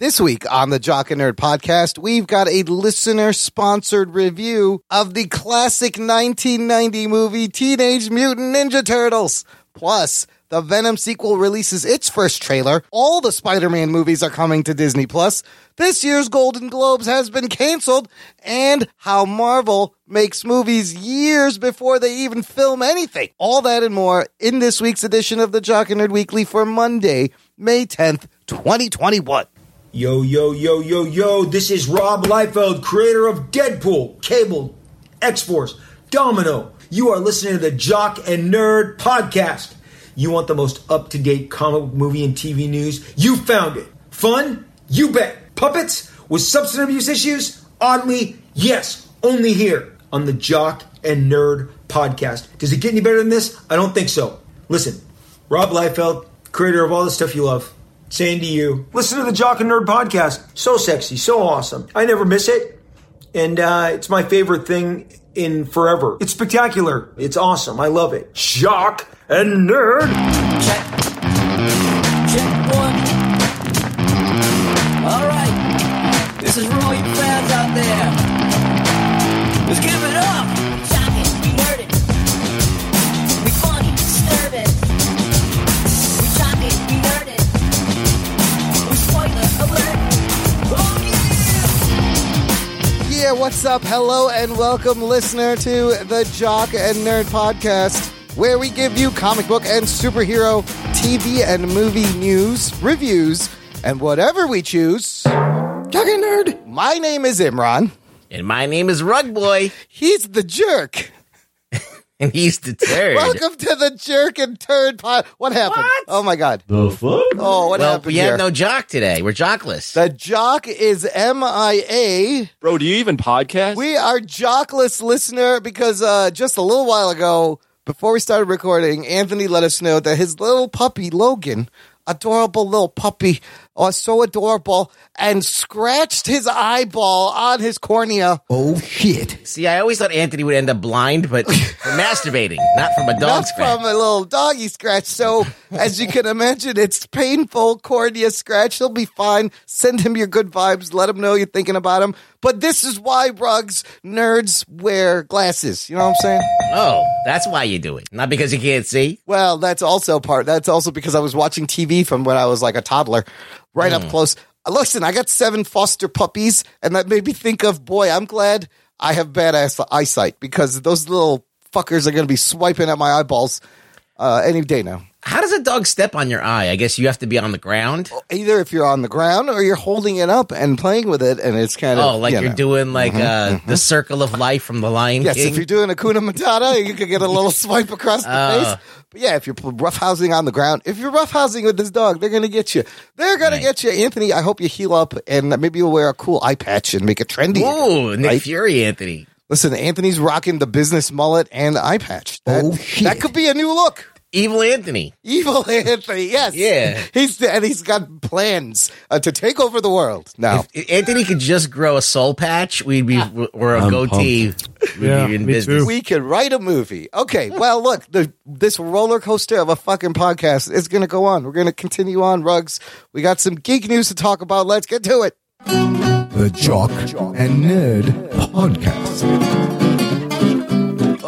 This week on the Jock and Nerd podcast, we've got a listener sponsored review of the classic 1990 movie Teenage Mutant Ninja Turtles. Plus, the Venom sequel releases its first trailer. All the Spider-Man movies are coming to Disney Plus. This year's Golden Globes has been canceled and how Marvel makes movies years before they even film anything. All that and more in this week's edition of the Jock and Nerd Weekly for Monday, May 10th, 2021. Yo, yo, yo, yo, yo, this is Rob Liefeld, creator of Deadpool, Cable, X Force, Domino. You are listening to the Jock and Nerd podcast. You want the most up to date comic movie and TV news? You found it. Fun? You bet. Puppets? With substance abuse issues? Oddly, yes, only here on the Jock and Nerd podcast. Does it get any better than this? I don't think so. Listen, Rob Liefeld, creator of all the stuff you love saying to you, listen to the Jock and Nerd podcast. So sexy, so awesome. I never miss it. And uh, it's my favorite thing in forever. It's spectacular. It's awesome. I love it. Jock and Nerd. Check. Check one. All right. This is for all you fans out there. Let's give it up. Yeah! Yeah, what's up? Hello and welcome, listener, to the Jock and Nerd podcast, where we give you comic book and superhero TV and movie news, reviews, and whatever we choose. Jock and Nerd. My name is Imran. And my name is Rug Boy, He's the jerk. and he's the turd. Welcome to the jerk and turd pod. What happened? What? Oh my god. The fuck? Oh, what well, happened we here? have no jock today. We're jockless. the jock is MIA. Bro, do you even podcast? We are jockless listener because uh, just a little while ago, before we started recording, Anthony let us know that his little puppy Logan, adorable little puppy, oh so adorable, and scratched his eyeball on his cornea. Oh, shit. See, I always thought Anthony would end up blind, but from masturbating, not from a dog Not scratch. from a little doggy scratch. So, as you can imagine, it's painful cornea scratch. He'll be fine. Send him your good vibes. Let him know you're thinking about him. But this is why rugs nerds wear glasses. You know what I'm saying? oh, that's why you do it. Not because you can't see. Well, that's also part. That's also because I was watching TV from when I was like a toddler, right up close. Uh, Listen, I got seven foster puppies, and that made me think of boy. I'm glad I have badass eyesight because those little fuckers are going to be swiping at my eyeballs uh, any day now. How does a dog step on your eye? I guess you have to be on the ground. Either if you're on the ground or you're holding it up and playing with it, and it's kind of Oh, like you you're know. doing like mm-hmm, uh, mm-hmm. the circle of life from the Lion Yes, King. if you're doing a Kuna Matata, you could get a little swipe across the Oh. face. But yeah, if you're roughhousing on the ground, if you're roughhousing with this dog, they're going to get you. They're Right. to get you. Anthony, I hope you heal up and maybe you'll wear a cool eye patch and make it trendy. Ooh, Nick Right? Fury, Anthony. Listen, Anthony's rocking the business mullet and eye patch. That, Oh, shit. That could be a new look. Evil Anthony. Evil Anthony, yes. Yeah. He's and he's got plans uh, to take over the world. Now, If Anthony could just grow a soul patch, we'd be or a I'm goatee. We'd Yeah, be in business. too. we could write a movie. Okay, well, look, the, this roller coaster of a fucking podcast is going to go on. We're going to continue on, Rugs. We got some geek news to talk about. Let's get to it. The Jock and Nerd podcast.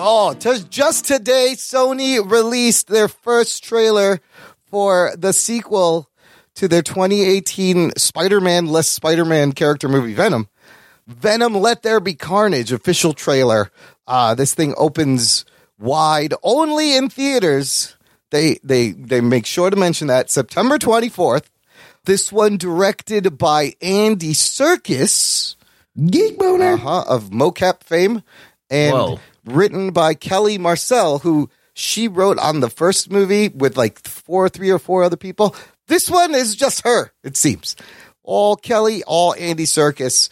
Oh, just, just today, Sony released their first trailer for the sequel to their 2018 Spider-Man less Spider-Man character movie Venom. Venom Let There Be Carnage official trailer. Uh, this thing opens wide only in theaters. They they they make sure to mention that September 24th. This one directed by Andy Serkis, Geek Boner. uh-huh, of mocap fame, and Whoa. Written by Kelly Marcel, who she wrote on the first movie with like four, three or four other people. This one is just her, it seems. All Kelly, all Andy Serkis.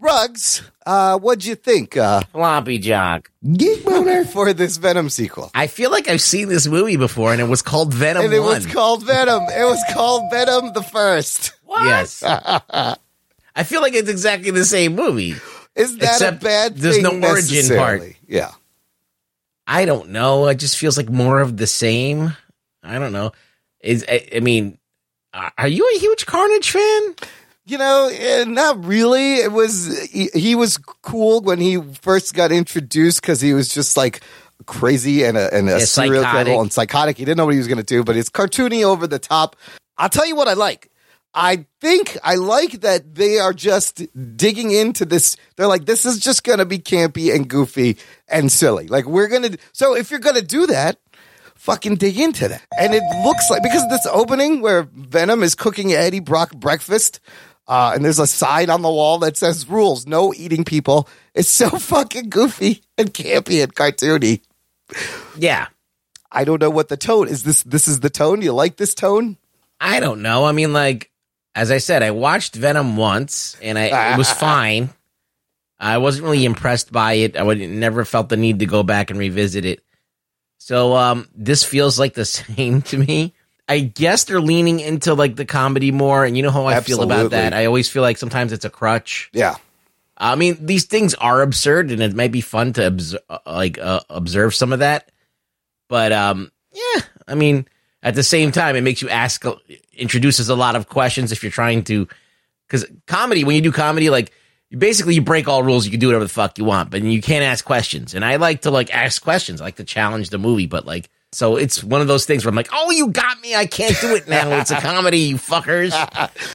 Rugs, uh, what'd you think uh, Floppy jock. Geek Boner. for this Venom sequel? I feel like I've seen this movie before, and it was called Venom And it One. was called Venom. It was called Venom the First. Yes, I feel like it's exactly the same movie. Is that Except a bad there's no origin part. Yeah. I don't know. It just feels like more of the same. I don't know. Is I, I mean, are you a huge Carnage fan? You know, eh, not really. It was he, he was cool when he first got introduced because he was just like crazy and a, and a Yeah, serial criminal and psychotic. He didn't know what he was going to do, but it's cartoony over the top. I'll tell you what I like. I think I like that they are just digging into this. They're like, this is just going to be campy and goofy and silly. Like we're going to. So if you're going to do that, fucking dig into that. And it looks like because this opening where Venom is cooking Eddie Brock breakfast, uh, and there's a sign on the wall that says rules: no eating people. It's so fucking goofy and campy and cartoony. Yeah. I don't know what the tone is. This this is the tone. You like this tone? I don't know. I mean, like, as I said, I watched Venom once and I, it was fine. I wasn't really impressed by it. I would never felt the need to go back and revisit it. So, um, this feels like the same to me. I guess they're leaning into like the comedy more, and you know how I feel about that. I always feel like sometimes it's a crutch. Yeah. I mean, these things are absurd, and it might be fun to observe, like uh, observe some of that. But um, yeah, I mean, at the same time, it makes you ask, introduces a lot of questions if you're trying to, because comedy, when you do comedy, like basically you break all rules, you can do whatever the fuck you want, but you can't ask questions. And I like to like ask questions, I like to challenge the movie, but like. So it's one of those things where I'm like, "Oh, you got me! I can't do it now. It's a comedy, you fuckers,"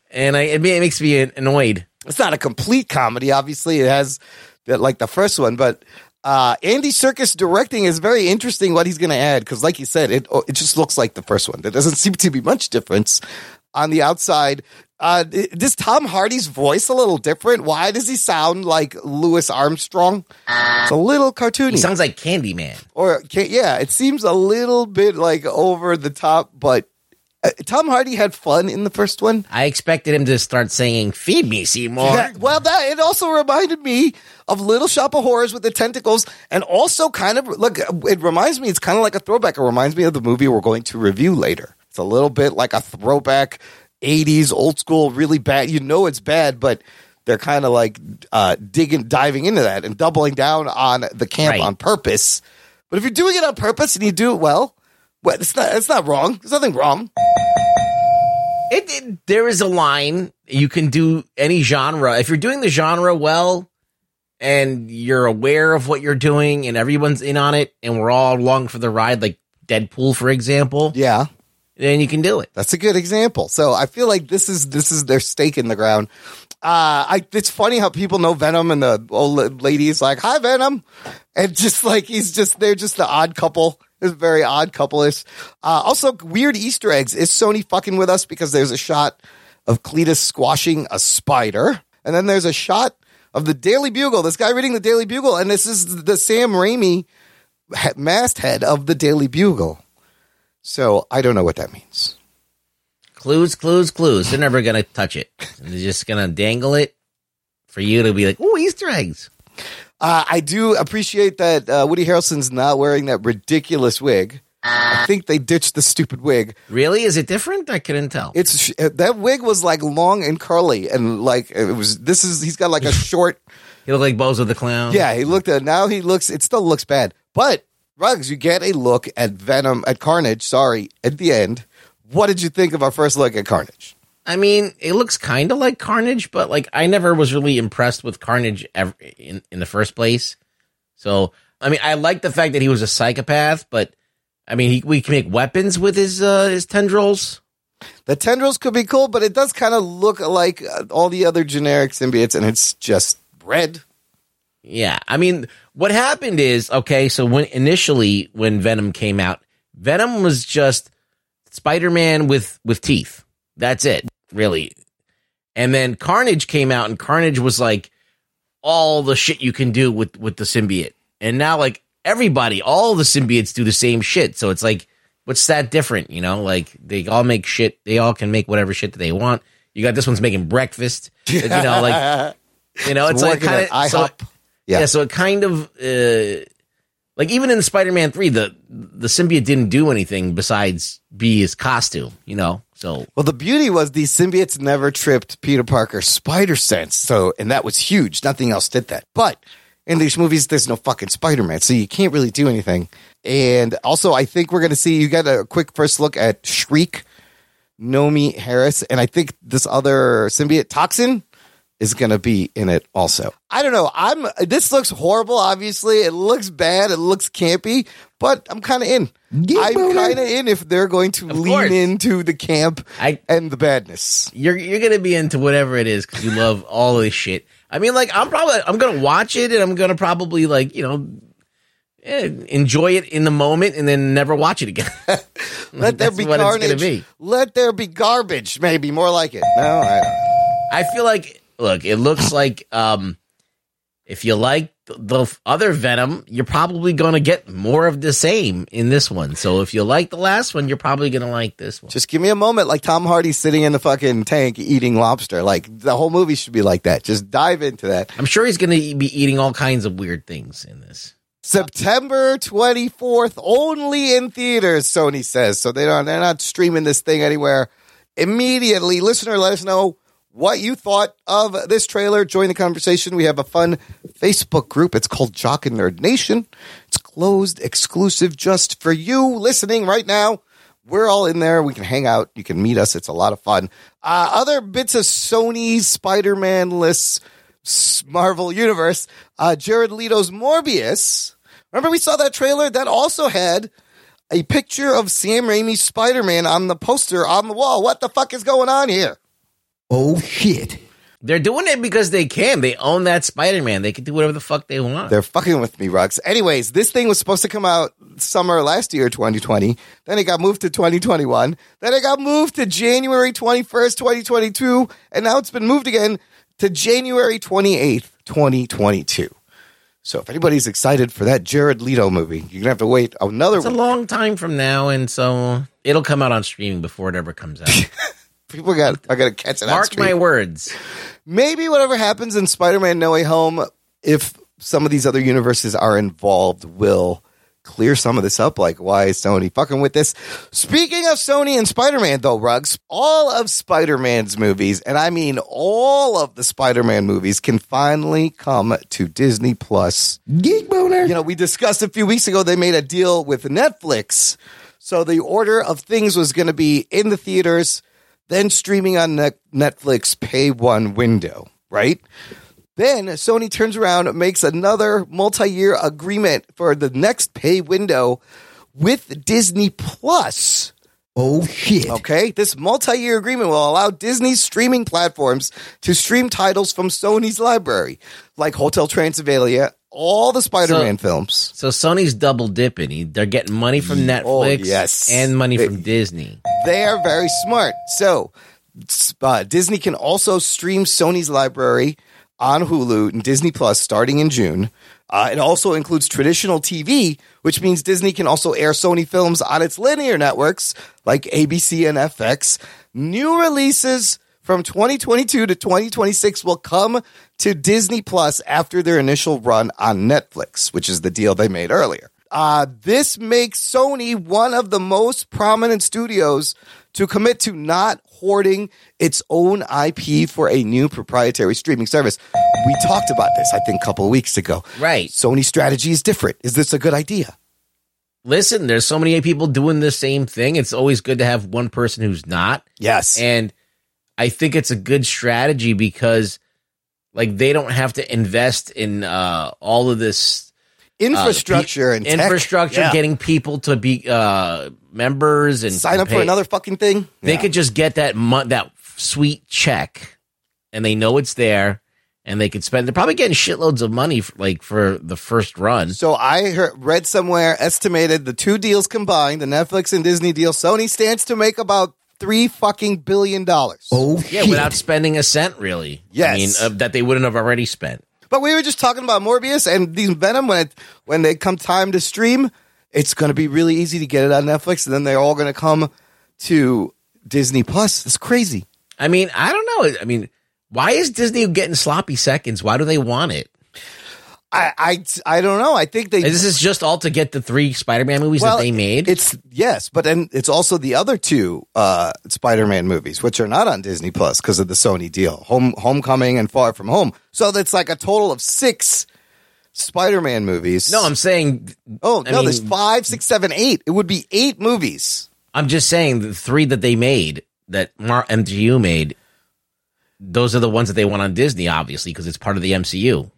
and I, it, it makes me annoyed. it's not a complete comedy. Obviously, it has that like the first one, but uh, Andy Serkis directing is very interesting. What he's going to add because, like you said, it it just looks like the first one. There doesn't seem to be much difference on the outside. Uh, is Tom Hardy's voice a little different? Why does he sound like Louis Armstrong? It's a little cartoony. He sounds like Candyman. or yeah, it seems a little bit like over the top, but uh, Tom Hardy had fun in the first one. I expected him to start singing "Feed Me, Seymour." Yeah, well, that it also reminded me of Little Shop of Horrors with the tentacles, and also kind of look. It reminds me. It's kind of like a throwback. It reminds me of the movie we're going to review later. It's a little bit like a throwback, '80s old school, really bad. You know it's bad, but they're kind of like uh, digging, diving into that, and doubling down on the camp Right. on purpose. But if you're doing it on purpose and you do it well, well, it's not. It's not wrong. There's nothing wrong. It, it- there is a line you can do any genre if you're doing the genre well and you're aware of what you're doing and everyone's in on it and we're all along for the ride like deadpool for example Yeah. then you can do it That's a good example. So I feel like this is this is their stake in the ground. Uh, I it's funny how people know Venom and the old lady is like, "Hi, Venom," and just like he's just they're just the odd couple. It's very odd couple-ish. Uh, also, weird Easter eggs. Is Sony fucking with us because there's a shot of Cletus squashing a spider, and then there's a shot of the Daily Bugle. This guy reading the Daily Bugle, and this is the Sam Raimi masthead of the Daily Bugle. So I don't know what that means. clues clues clues they're never gonna touch it they're just gonna dangle it for you to be like oh easter eggs Uh, I do appreciate that uh, Woody Harrelson's not wearing that ridiculous wig. I think they ditched the stupid wig. really is it different i couldn't tell It's uh, that wig was like long and curly, and like it was. This is he's got like a short. he looked like bozo the clown Yeah, he looked at now. He looks. It still looks bad, but Rugs, you get a look at Venom at Carnage. Sorry, at the end. What did you think of our first look at Carnage? I mean, it looks kind of like Carnage, but like I never was really impressed with Carnage ever in in the first place. So, I mean, I like the fact that he was a psychopath, but I mean, he, we can make weapons with his uh, his tendrils. The tendrils could be cool, but it does kind of look like uh, all the other generic symbiotes, and it's just red. Yeah, I mean, what happened is okay. So when initially when Venom came out, Venom was just Spider Man with with teeth. That's it, really. And then Carnage came out, and Carnage was like all the shit you can do with with the symbiote. And now, like everybody, all the symbiotes do the same shit. So it's like, what's that different? You know, like they all make shit. They all can make whatever shit that they want. You got this one's making breakfast. You know, like you know, it's, like working kind of so, Yeah. yeah. So it kind of uh, like even in Spider Man three, the the symbiote didn't do anything besides be his costume. You know, so Well, the beauty was these symbiotes never tripped Peter Parker's spider sense. So, and that was huge. Nothing else did that. But in these movies, there's no fucking Spider Man. So you can't really do anything. And also, I think we're going to see you got a quick first look at Shriek, Naomie Harris, and I think this other symbiote toxin is going to be in it also. I don't know. I'm this looks horrible. Obviously, it looks bad. It looks campy, but I'm kind of in. I'm kind of in if they're going to Of lean course. into the camp I- and the badness. You're you're gonna be into whatever it is because you love all this shit. I mean, like I'm probably I'm gonna watch it and I'm gonna probably like you know eh, enjoy it in the moment and then never watch it again. Let there be what it's carnage. be. Let there be garbage. Maybe more like it. No, I don't. I feel like look, it looks like um if you like the other Venom, you're probably going to get more of the same in this one. So if you like the last one, you're probably going to like this one. Just give me a moment, like Tom Hardy sitting in the fucking tank eating lobster. Like the whole movie should be like that. Just dive into that. I'm sure he's going to be eating all kinds of weird things in this. September 24th, only in theaters, Sony says. So they don't, they're not streaming this thing anywhere immediately. Listener, let us know what you thought of this trailer. Join the conversation. We have a fun Facebook group. It's called Jock and Nerd Nation. It's closed, exclusive just for you listening right now. We're all in there. We can hang out. You can meet us. It's a lot of fun. Uh, other bits of Sony's Spider Man lists, s- Marvel Universe. Uh, Jared Leto's Morbius. Remember, we saw that trailer that also had a picture of Sam Raimi's Spider Man on the poster on the wall. What the fuck is going on here? Oh shit. They're doing it because they can. They own that Spider Man. They can do whatever the fuck they want. They're fucking with me, Rux. Anyways, this thing was supposed to come out summer last year, 2020. Then it got moved to 2021. Then it got moved to January 21st, 2022. And now it's been moved again to January 28th, 2022. So if anybody's excited for that Jared Leto movie, you're going to have to wait another It's a long time from now, and so it'll come out on streaming before it ever comes out. People got, are going to catch it Mark my words. maybe whatever happens in Spider-Man No Way Home, if some of these other universes are involved, will clear some of this up. Like, why is Sony fucking with this? Speaking of Sony and Spider-Man, though, Rugs, all of Spider-Man's movies, and I mean all of the Spider-Man movies, can finally come to Disney Plus. Geek boner. You know, we discussed a few weeks ago they made a deal with Netflix. So the order of things was going to be in the theaters, then streaming on Netflix pay one window, right? Then Sony turns around and makes another multi-year agreement for the next pay window with Disney Plus. Oh shit. Okay, this multi-year agreement will allow Disney's streaming platforms to stream titles from Sony's library, like Hotel Transylvania, all the Spider-Man films. So Sony's double dipping. He- They're getting money from Netflix Oh, yes. and money They- from Disney. They are very smart. So uh, Disney can also stream Sony's library on Hulu and Disney Plus starting in June. Uh, it also includes traditional TV, which means Disney can also air Sony films on its linear networks like ABC and FX. New releases from 2022 to 2026 will come to Disney Plus after their initial run on Netflix, which is the deal they made earlier. Uh, this makes Sony one of the most prominent studios to commit to not hoarding its own IP for a new proprietary streaming service. We talked about this, I think, a couple of weeks ago. Right. Sony's strategy is different. Is this a good idea? Listen, there's so many people doing the same thing. It's always good to have one person who's not. Yes. And I think it's a good strategy because like they don't have to invest in uh all of this infrastructure uh, and tech. infrastructure Yeah. getting people to be uh members and sign up for another fucking thing. They Yeah. could just get that mo- that sweet check and they know it's there and they could spend they're probably getting shitloads of money for, like for the first run. So I heard, read somewhere estimated the two deals combined, the Netflix and Disney deal, Sony stands to make about three fucking billion dollars. Oh Yeah, shit. without spending a cent really. I Yes. mean, uh, that they wouldn't have already spent. But we were just talking about Morbius and these Venom when it when they come time to stream, it's going to be really easy to get it on Netflix, and then they're all going to come to Disney Plus. It's crazy. I mean, I don't know. I mean, why is Disney getting sloppy seconds? Why do they want it? I I, I don't know. I think they. This is just all to get the three Spider-Man movies well, that they made. It's yes, but then it's also the other two uh, Spider-Man movies, which are not on Disney Plus because of the Sony deal, Home Homecoming and Far From Home. So that's like a total of six Spider-Man movies. no, I'm saying, oh I no, there's five, six, seven, eight. It would be eight movies. I'm just saying the three that they made that MCU made, those are the ones that they want on Disney, obviously, because it's part of the MCU.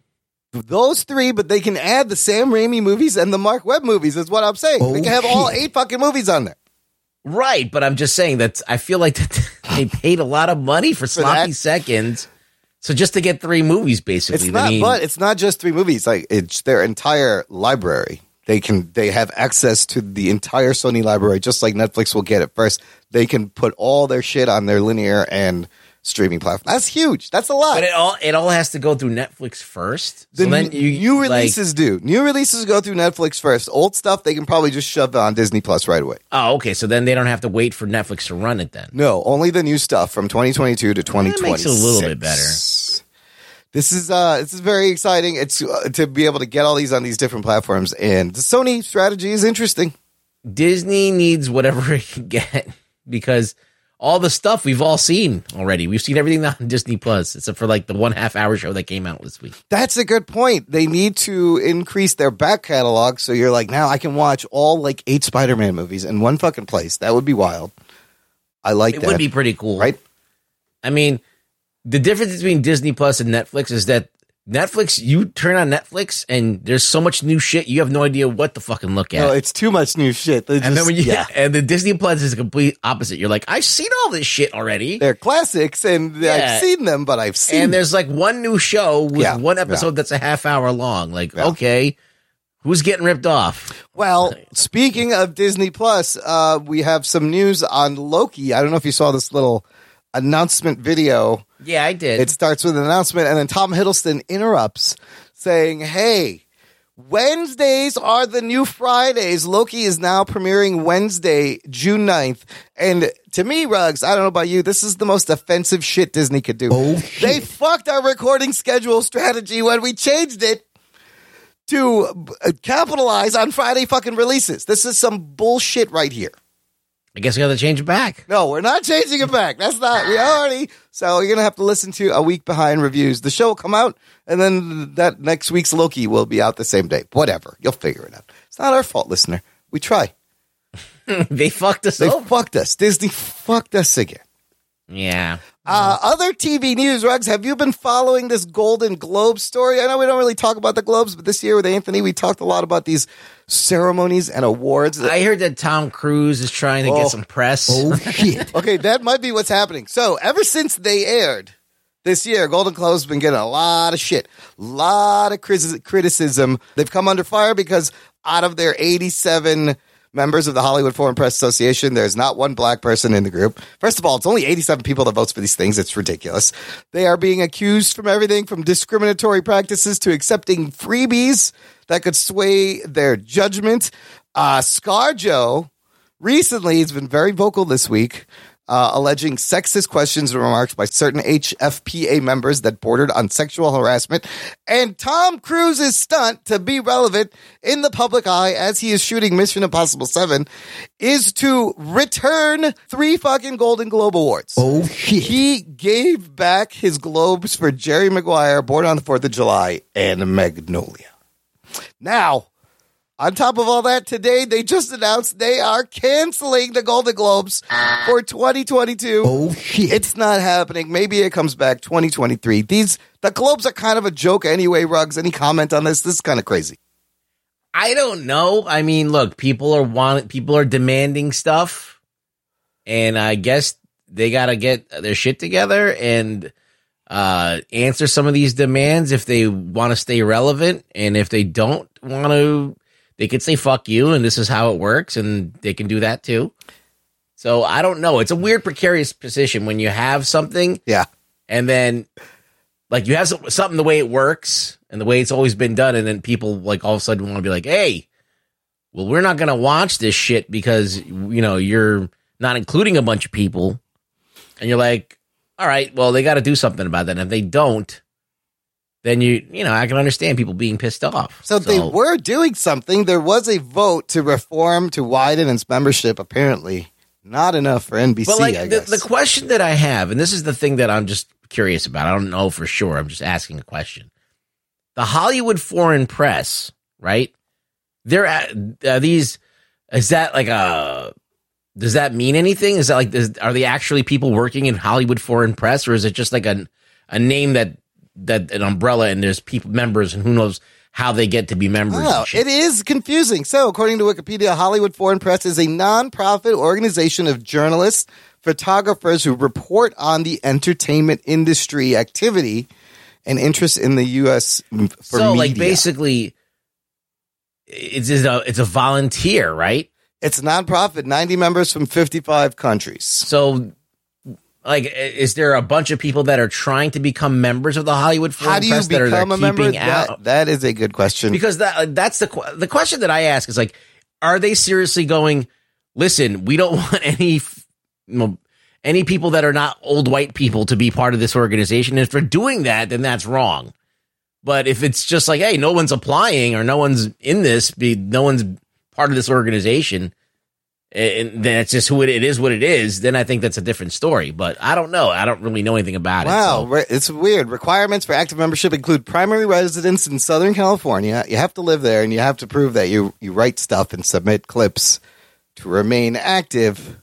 Those three, but they can add the Sam Raimi movies and the Mark Webb movies. Is what I'm saying. they can have all eight fucking movies on there. Right, but I'm just saying that I feel like that they paid a lot of money for sloppy seconds. So just to get three movies, basically. It's I not, mean, but it's not just three movies. Like it's their entire library. They can they have access to the entire Sony library, just like Netflix will get it first. They can put all their shit on their linear and streaming platform. That's huge. That's a lot. but it all it all has to go through Netflix first. the so then new, you new like- releases do. New releases go through Netflix first. Old stuff they can probably just shove on Disney Plus right away. oh, okay. So then they don't have to wait for Netflix to run it. Then No, only the new stuff from 2022 to 2020. makes it a little bit better. This is uh this is very exciting. It's uh, to be able to get all these on these different platforms and the Sony strategy is interesting. Disney needs whatever it can get because all the stuff we've all seen already. We've seen everything on Disney Plus, except for like the one half hour show that came out this week. That's a good point. They need to increase their back catalog so you're like, now I can watch all like eight Spider-Man movies in one fucking place. That would be wild. I like It that. would be pretty cool, right? I mean, the difference between Disney Plus and Netflix is that Netflix, you turn on Netflix and there's so much new shit, you have no idea what to fucking look at. No, it's too much new shit. They and then when you yeah. and the Disney Plus is the complete opposite. You're like, I've seen all this shit already. They're classics and Yeah. I've seen them, but I've seen and there's like one new show with Yeah, one episode that's a half hour long. Like, okay, who's getting ripped off? Well, speaking of Disney Plus, uh, we have some news on Loki. I don't know if you saw this little announcement video. Yeah, I did. It starts with an announcement, and then Tom Hiddleston interrupts, saying, "Hey, Wednesdays are the new Fridays. Loki is now premiering Wednesday, June 9th. And to me, Rugs, I don't know about you, this is the most offensive shit Disney could do. Oh, They fucked our recording schedule strategy when we changed it to uh, capitalize on Friday fucking releases. This is some bullshit right here. I guess we got to change it back. No, we're not changing it back. That's not. We ah. already. So you're gonna have to listen to a week behind reviews. The show will come out, and then that next week's Loki will be out the same day. Whatever. You'll figure it out. It's not our fault, listener. We try. they fucked us They over. fucked us. Disney fucked us again. Yeah. Uh, other TV news, Rugs, have you been following this Golden Globe story? I know we don't really talk about the Globes, but this year with Anthony, we talked a lot about these ceremonies and awards. I heard that Tom Cruise is trying to Oh. get some press. Oh, shit. okay, that might be what's happening. So, ever since they aired this year, Golden Globe's been getting a lot of shit, a lot of criticism. They've come under fire because out of their 87 members of the Hollywood Foreign Press Association, there's not one black person in the group. First of all, it's only 87 people that votes for these things. It's ridiculous. They are being accused from everything from discriminatory practices to accepting freebies that could sway their judgment. Uh, ScarJo recently has been very vocal this week, uh, alleging sexist questions and remarks by certain HFPA members that bordered on sexual harassment. And Tom Cruise's stunt to be relevant in the public eye as he is shooting Mission Impossible 7 is to return three fucking Golden Globe Awards. Oh, shit. He gave back his Globes for Jerry Maguire, Born on the 4th of July, and Magnolia. Now, on top of all that, today they just announced they are canceling the Golden Globes for 2022. Oh shit. It's not happening. Maybe it comes back 2023. These the Globes are kind of a joke anyway, Rugs. Any comment on this? This is kind of crazy. I don't know. I mean, look, people are want people are demanding stuff, and I guess they got to get their shit together and uh, answer some of these demands if they want to stay relevant, and if they don't want to, they could say "fuck you" and this is how it works, and they can do that too. So I don't know. It's a weird, precarious position when you have something Yeah. and then like you have some, something the way it works and the way it's always been done and then people like all of a sudden want to be like hey well we're not going to watch this shit because you know you're not including a bunch of people and you're like all right well they got to do something about that and if they don't then you you know i can understand people being pissed off So, they were doing something. There was a vote to reform to widen its membership. Apparently, not enough for NBC. But like I the, guess. the question that I have, and this is the thing that I'm just curious about. I don't know for sure. I'm just asking a question. The Hollywood Foreign Press, right? They're at uh, these. Is that like a does that mean anything? Is that like is, are they actually people working in Hollywood Foreign Press, or is it just like a a name that that an umbrella and there's people members and who knows how they get to be members? Oh, it is confusing. So, according to Wikipedia, Hollywood Foreign Press is a nonprofit organization of journalists, photographers who report on the entertainment industry activity and interest in the U.S. for so like basically, it's it's a it's a volunteer, right? it's a nonprofit, 90 members from 55 countries. So. Like, is there a bunch of people that are trying to become members of the Hollywood Foreign How do you Press become they're a member? That, that is a good question. because that uh, that's the the question that I ask is like, are they seriously going? Listen, we don't want any you know, any people that are not old white people to be part of this organization. And if they're doing that, then that's wrong. But if it's just like, hey, no one's applying or no one's in this, be no one's part of this organization, and then it's just who it, it is, what it is. Then I think that's a different story. But I don't know. I don't really know anything about Wow, it. re- it's weird. Requirements for active membership include primary residence in Southern California. You have to live there, and you have to prove that you you write stuff and submit clips to remain active.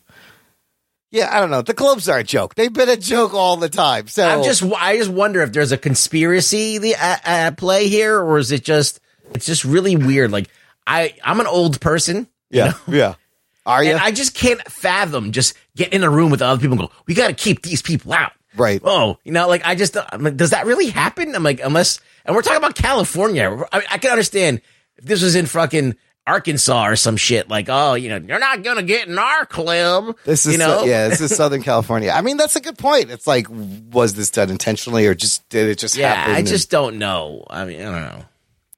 Yeah, I don't know. The clubs are a joke. They've been a joke all the time. So I'm just I just wonder if there's a conspiracy the, at, at play here, or is it just it's just really weird. Like I I'm an old person, yeah, yeah. Are you and I just can't fathom just get in a room with other people and go, we got to keep these people out. right? Oh, you know, like I just uh, I'm like, does that really happen? I'm like, unless and we're talking about California. I, I can understand if this was in fucking Arkansas or some shit. Like, oh, you know, you're not gonna get in our club. This is you know, yeah, this is Southern California. I mean, that's a good point. It's like, was this done intentionally, or just did it just yeah. happen? I and- just don't know. I mean, I don't know.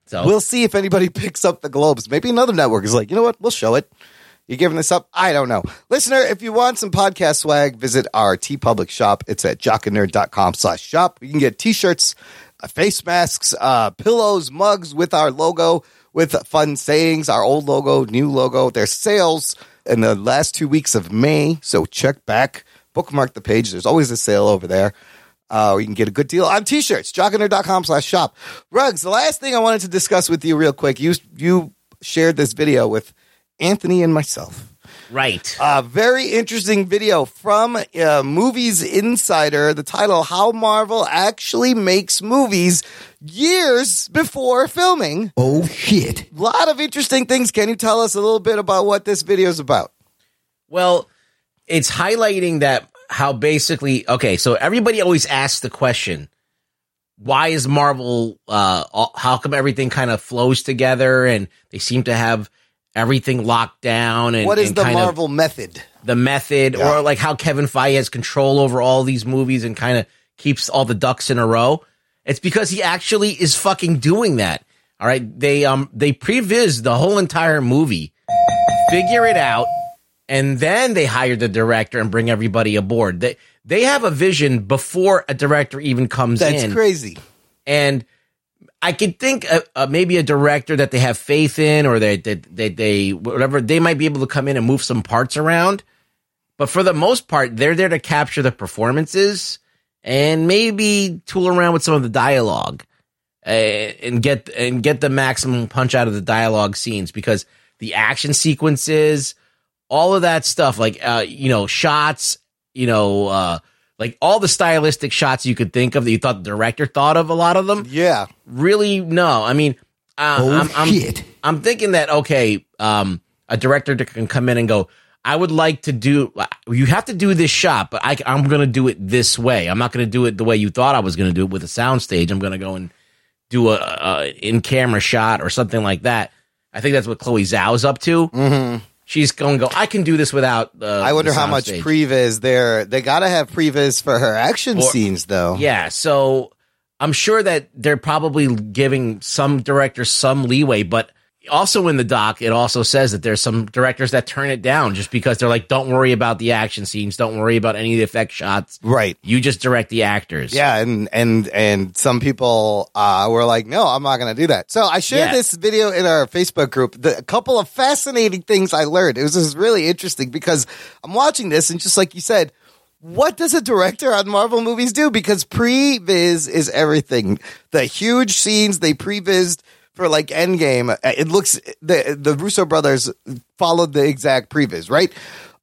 So We'll see if anybody picks up the globes. Maybe another network is like, you know what? We'll show it. You giving this up? I don't know. Listener, if you want some podcast swag, visit our TeePublic shop. It's at jockandnerd.com slash shop. You can get t-shirts, uh, face masks, uh, pillows, mugs with our logo, with fun sayings, our old logo, new logo. There's sales in the last two weeks of May. So check back, bookmark the page. There's always a sale over there. Uh, you can get a good deal on t-shirts, jockandnerd.com slash shop. Rugs, the last thing I wanted to discuss with you real quick, you, you shared this video with Anthony and myself. right. A very interesting video from uh, Movies Insider. The title, How Marvel Actually Makes Movies Years Before Filming. Oh shit. A lot of interesting things. Can you tell us a little bit about what this video is about? Well, it's highlighting that how basically okay. So everybody always asks the question, why is Marvel? Uh, all- how come everything kind of flows together and they seem to have everything locked down? And what is and the Marvel method? the method, Yeah. or like how Kevin Feige has control over all these movies and kind of keeps all the ducks in a row? It's because he actually is fucking doing that. All right, they um they previs the whole entire movie, figure it out, and then they hire the director and bring everybody aboard. They they have a vision before a director even comes That's in, That's crazy. and I could think uh, uh, maybe a director that they have faith in, or they they, they they whatever they might be able to come in and move some parts around. But for the most part, they're there to capture the performances and maybe tool around with some of the dialogue uh, and get and get the maximum punch out of the dialogue scenes because the action sequences, all of that stuff, like uh, you know, shots, you know, uh, like all the stylistic shots you could think of that you thought the director thought of a lot of them. Yeah. Really, no. I mean, uh, Oh I'm, I'm, shit. I'm thinking that okay, um, a director can come in and go. I would like to do. You have to do this shot, but I, I'm going to do it this way. I'm not going to do it the way you thought I was going to do it with a soundstage. I'm going to go and do a, a in camera shot or something like that. I think that's what Chloe Zhao's up to. Mm-hmm. She's going to go. I can do this without. Uh, I wonder how much soundstage." previs there. They got to have previs for her action Or- scenes, though. Yeah, so I'm sure that they're probably giving some director some leeway, but also in the doc, it also says that there's some directors that turn it down just because they're like, don't worry about the action scenes, don't worry about any of the effect shots. Right. You just direct the actors. Yeah, and and and some people uh, were like, "No, I'm not going to do that." So I shared Yeah. this video in our Facebook group. The, a couple of fascinating things I learned. It was just really interesting because I'm watching this, and just like you said, what does a director on Marvel movies do? Because pre-viz is everything. The huge scenes they pre-vised for like Endgame. uh, It looks the the Russo brothers followed the exact previs, right?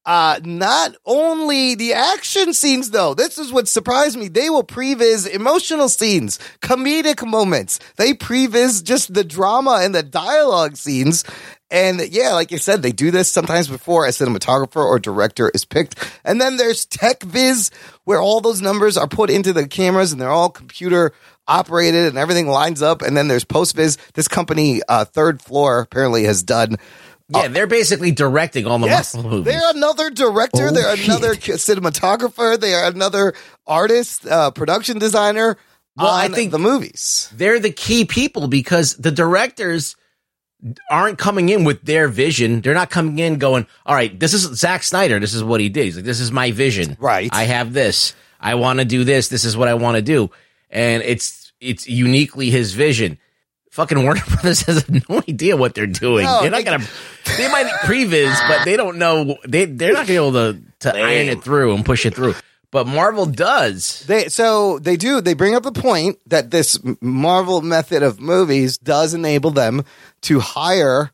Uh, not only the action scenes though. This is what surprised me. They will previs emotional scenes, comedic moments. They previs just the drama and the dialogue scenes. And yeah, like you said, they do this sometimes before a cinematographer or director is picked. And then there's tech viz where all those numbers are put into the cameras and they're all computer operated and everything lines up. And then there's post viz. This company, uh, third floor apparently has done Yeah, they're basically directing all the Yes, Marvel movies. they're another director. Oh, they're shit. another cinematographer. They are another artist, uh, production designer. Well, I think- the movies. they're the key people because the directors aren't coming in with their vision. They're not coming in going, all right, this is Zack Snyder. This is what he did. He's like, this is my vision. Right. I have this. I want to do this. This is what I want to do. And it's, it's uniquely his vision. Fucking Warner Brothers has no idea what they're doing. No, they're not they- gonna. They might previs, but they don't know. They they're not gonna be able to to iron it through and push it through. But Marvel does. They so they do. They bring up the point that this Marvel method of movies does enable them to hire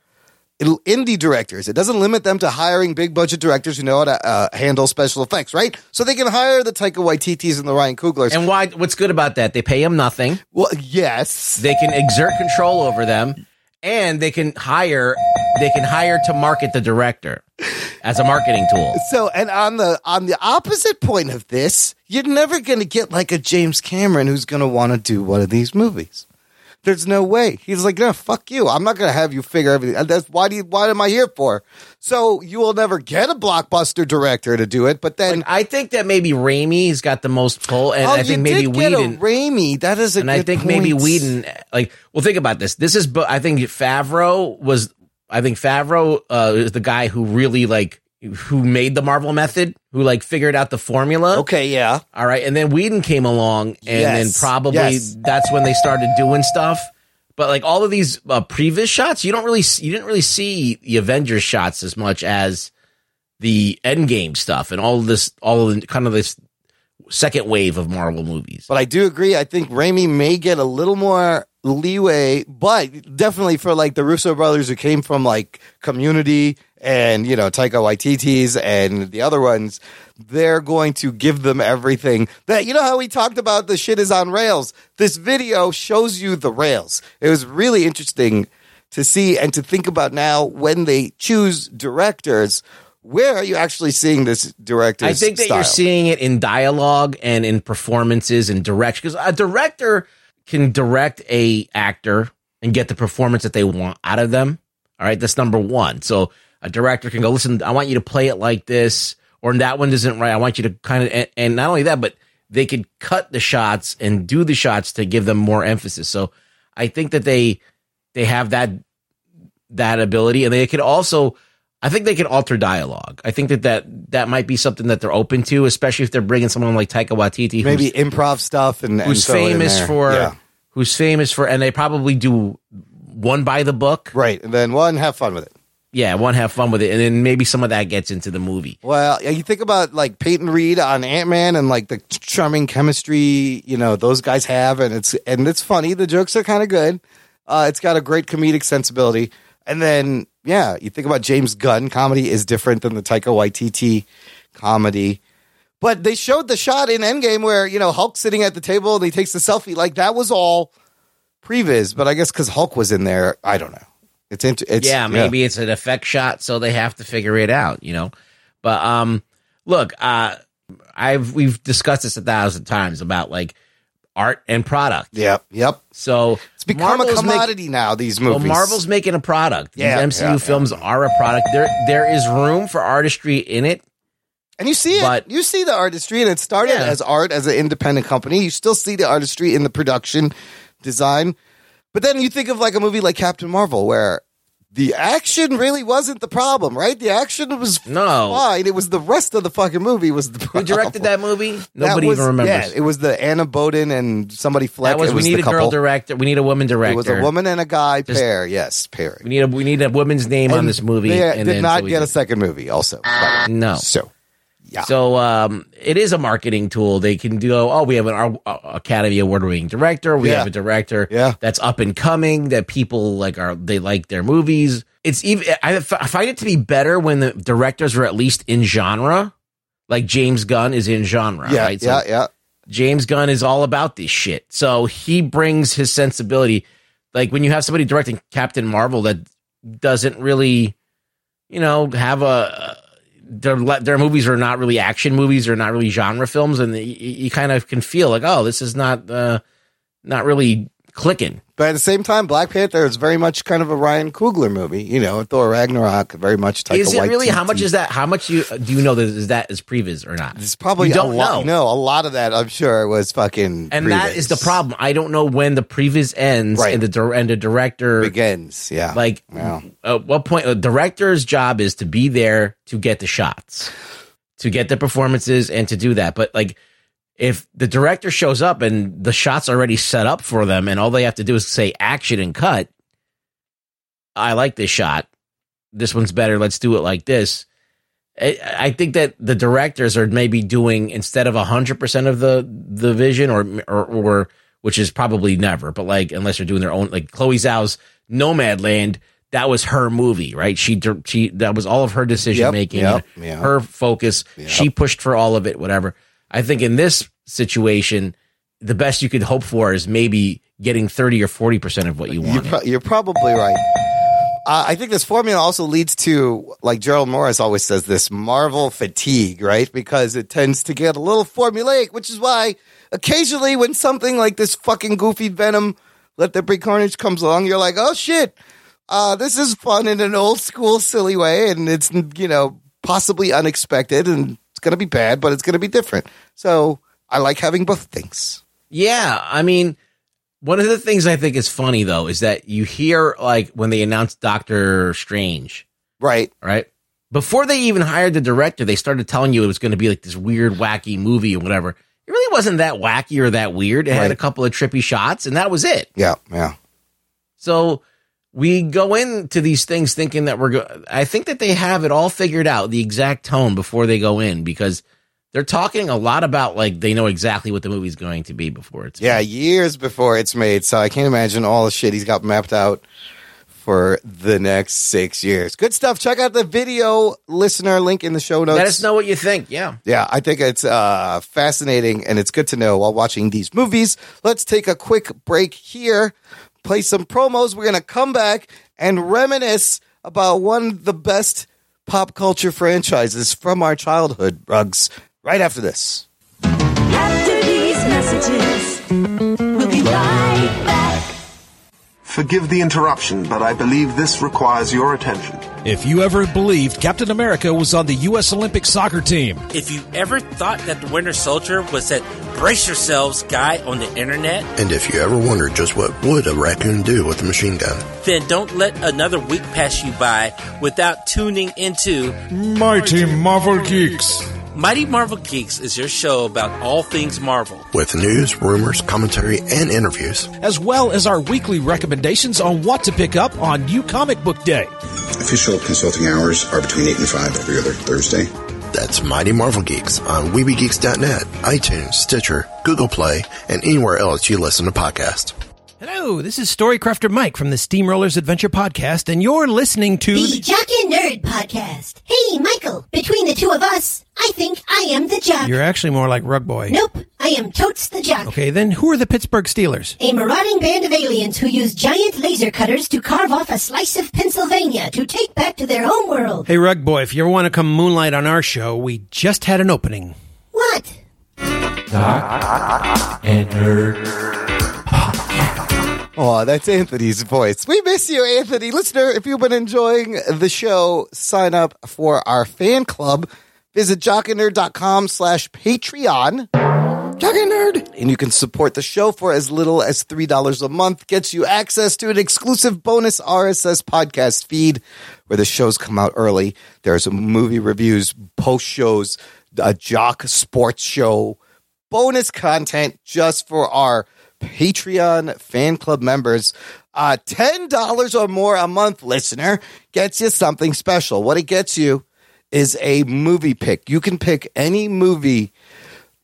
indie directors. It doesn't limit them to hiring big budget directors who know how to uh, handle special effects, right? So they can hire the Taika Waititis and the Ryan Cooglers. And why? What's good about that? They pay them nothing. well, yes, they can exert control over them and they can hire they can hire to market the director as a marketing tool So, and on the on the opposite point of this, you're never going to get like a James Cameron who's going to want to do one of these movies. There's no way. He's like, no, fuck you. I'm not going to have you figure everything. That's why do you, why am I here for? So you will never get a blockbuster director to do it. But then, i think that maybe Raimi has got the most pull and oh, i you think maybe did get a Whedon Raimi. That is a and i think maybe point. Whedon like well think about this this is i think Favreau was i think Favreau uh, is the guy who really like who made the Marvel method who like figured out the formula Okay, yeah. All right, and then Whedon came along, and then probably yes. that's when they started doing stuff. But like all of these uh, previous shots, you don't really, you didn't really see the Avengers shots as much as the Endgame stuff and all of this, all of the, kind of this second wave of Marvel movies. But I do agree. I think Raimi may get a little more leeway, but definitely for like the Russo brothers who came from like Community and you know Taika Waititi's and the other ones, they're going to give them everything. That you know how we talked about the shit is on rails. This video shows you the rails. It was really interesting to see and to think about now when they choose directors. Where are you actually seeing this director? I think that you're seeing it in dialogue and in performances and direction because a director can direct a actor and get the performance that they want out of them. All right, that's number one. So a director can go, listen, I want you to play it like this, or that one isn't right. I want you to kind of, and, and not only that, but they could cut the shots and do the shots to give them more emphasis. So I think that they they have that that ability, and they could also. I think they could alter dialogue. I think that, that that might be something that they're open to, especially if they're bringing someone like Taika Waititi, who's, maybe improv stuff and, and who's in famous for Yeah. who's famous for, and they probably do one by the book. right, and then one have fun with it. Yeah, I to have fun with it, and then maybe some of that gets into the movie. Well, you think about like Peyton Reed on Ant Man and like the charming chemistry, you know, those guys have, and it's and it's funny. The jokes are kind of good. Uh, it's got a great comedic sensibility, and then yeah, you think about James Gunn comedy is different than the Taika Waititi comedy. But they showed the shot in Endgame where you know Hulk sitting at the table and he takes the selfie. Like that was all previs, but I guess because Hulk was in there, I don't know. It's into it's yeah, maybe it's an effect shot, so they have to figure it out, you know. But um, look, uh, I've we've discussed this a thousand times about like art and product. Yep, yep. So It's become Marvel's a make- commodity now. These Well, movies. Marvel's making a product. Yeah, These MCU yeah, films are a product. There, there is room for artistry in it. And you see it. But- you see the artistry, and it started Yeah. as art as an independent company. You still see the artistry in the production design. But then you think of like a movie like Captain Marvel, where the action really wasn't the problem, right? The action was No. fine. It was the rest of the fucking movie was the problem. Who directed that movie? That Nobody was- even remembers. Yeah, it was the Anna Boden and somebody Fleck. that was, it we need the a girl director. We need a woman director. It was a woman and a guy Just- pair. Yes, pair. We need a we need a woman's name on this movie. They and did then not so get can- a second movie. Also, by the way. No. So Yeah. So um, it is a marketing tool. They can do. Oh, we have an uh, Academy Award winning director. We Yeah. have a director Yeah. that's up and coming. That people like are they like their movies. It's even. I, f- I find it to be better when the directors are at least in genre. Like James Gunn is in genre. Yeah, right? So yeah, yeah. James Gunn is all about this shit. So he brings his sensibility. Like when you have somebody directing Captain Marvel that doesn't really, you know, have a their their movies are not really action movies or not really genre films, and you, you kind of can feel like, oh, this is not uh, not really clicking. But at the same time, Black Panther is very much kind of a Ryan Coogler movie. You know, Thor Ragnarok, very much Taika is it really? How much is that? How much you do you know that is that is previs or not? It's probably You don't a lot. know. No, a lot of that I'm sure was fucking. And that is the problem. I don't know when the previs ends Right. and the and the director begins. Yeah, Like, Wow. at what point? A director's job is to be there to get the shots, to get the performances, and to do that. But like, if the director shows up and the shots already set up for them, and all they have to do is say action and cut, I like this shot. This one's better. Let's do it like this. I, I think that the directors are maybe doing instead of hundred percent of the the vision, or, or or which is probably never, but like unless they're doing their own, like Chloe Zhao's Nomadland, that was her movie, right? She she that was all of her decision Yep, making, yep, yeah. her focus. She pushed for all of it, whatever. I think in this situation, the best you could hope for is maybe getting thirty or forty percent of what you You're, want. pro- you're probably right. Uh, I think this formula also leads to, like Gerald Morris always says, this Marvel fatigue, right? Because it tends to get a little formulaic, which is why occasionally when something like this fucking goofy Venom, Let There Be Carnage comes along, you're like, oh shit, uh, this is fun in an old school silly way, and it's you know possibly unexpected, and it's gonna be bad, but it's gonna be different. So I like having both things. Yeah, I mean, one of the things I think is funny though is that you hear like when they announced Doctor Strange, Right. right? Before they even hired the director, they started telling you it was going to be like this weird, wacky movie or whatever. It really wasn't that wacky or that weird. It had a couple of trippy shots, and that was it. Yeah. Yeah. So we go into these things thinking that we're go- I think that they have it all figured out, the exact tone before they go in because they're talking a lot about like they know exactly what the movie's going to be before it's Yeah, years before it's made. So I can't imagine all the shit he's got mapped out for the next six years. Good stuff. Check out the video listener link in the show notes. Let us know what you think. Yeah. Yeah, I think it's uh, fascinating and it's good to know while watching these movies. Let's take a quick break here, play some promos. We're going to come back and reminisce about one of the best pop culture franchises from our childhood, Rugs, right after this. After these messages, we'll be right back. Forgive the interruption, but I believe this requires your attention. If you ever believed Captain America was on the U.S. Olympic soccer team, If you ever thought that the Winter Soldier was that brace yourselves guy on the internet, And if you ever wondered just what would a raccoon do with a machine gun, then don't let another week pass you by without tuning into Mighty Marvel Geeks. Mighty Marvel Geeks is your show about all things Marvel. with news, rumors, commentary, and interviews, as well as our weekly recommendations on what to pick up on New Comic Book Day. Official consulting hours are between 8 and 5 every other Thursday. that's Mighty Marvel Geeks on WeebieGeeks.net, iTunes, Stitcher, Google Play, and anywhere else you listen to podcasts. Hello, this is Storycrafter Mike from the Steamrollers Adventure Podcast, and you're listening to The Jock and Nerd Podcast. Hey, Michael, between the two of us, I think I am the jock. You're actually more like Rug Boy. Nope, I am totes the jock. Okay, then who are the Pittsburgh Steelers? A marauding band of aliens who use giant laser cutters to carve off a slice of Pennsylvania to take back to their home world. Hey, Rug Boy, if you ever want to come moonlight on our show, we just had an opening. What? Oh, that's Anthony's voice. We miss you, Anthony. Listener, if you've been enjoying the show, sign up for our fan club. Visit jockandnerd.com slash Patreon. Jock and Nerd. And you can support the show for as little as $3 a month. Gets you access to an exclusive bonus RSS podcast feed where the shows come out early. There's movie reviews, post shows, a jock sports show, bonus content just for our Patreon fan club members. Uh, $10 or more a month, listener, gets you something special. What it gets you is a movie pick. You can pick any movie,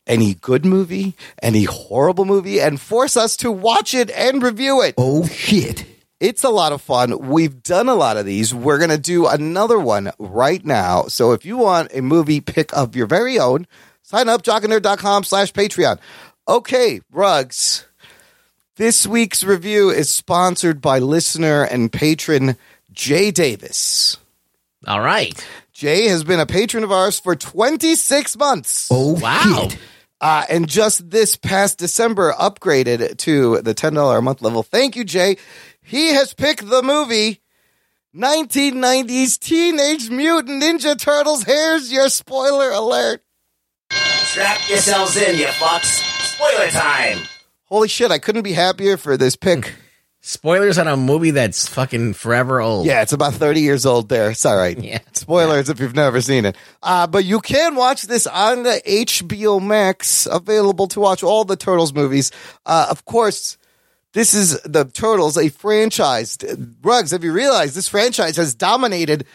any good movie, any horrible movie, and force us to watch it and review it. Oh, shit. It's a lot of fun. We've done a lot of these. We're going to do another one right now. So if you want a movie pick of your very own, sign up, jockandnerd.com slash Patreon. Okay, Rugs. This week's review is sponsored by listener and patron Jay Davis. All right. Jay has been a patron of ours for 26 months. Oh, Wow. Uh, and just this past December, upgraded to the $10 a month level. Thank you, Jay. He has picked the movie 1990s Teenage Mutant Ninja Turtles. Here's your spoiler alert. Strap yourselves in, you fucks. Spoiler time. Holy shit, I couldn't be happier for this pick. Spoilers on a movie that's fucking forever old. Yeah, it's about 30 years old there. It's all right. Yeah. Spoilers if you've never seen it. Uh, but you can watch this on the HBO Max, available to watch all the Turtles movies. Uh, of course, this is the Turtles, a franchise. Rugs, have you realized this franchise has dominated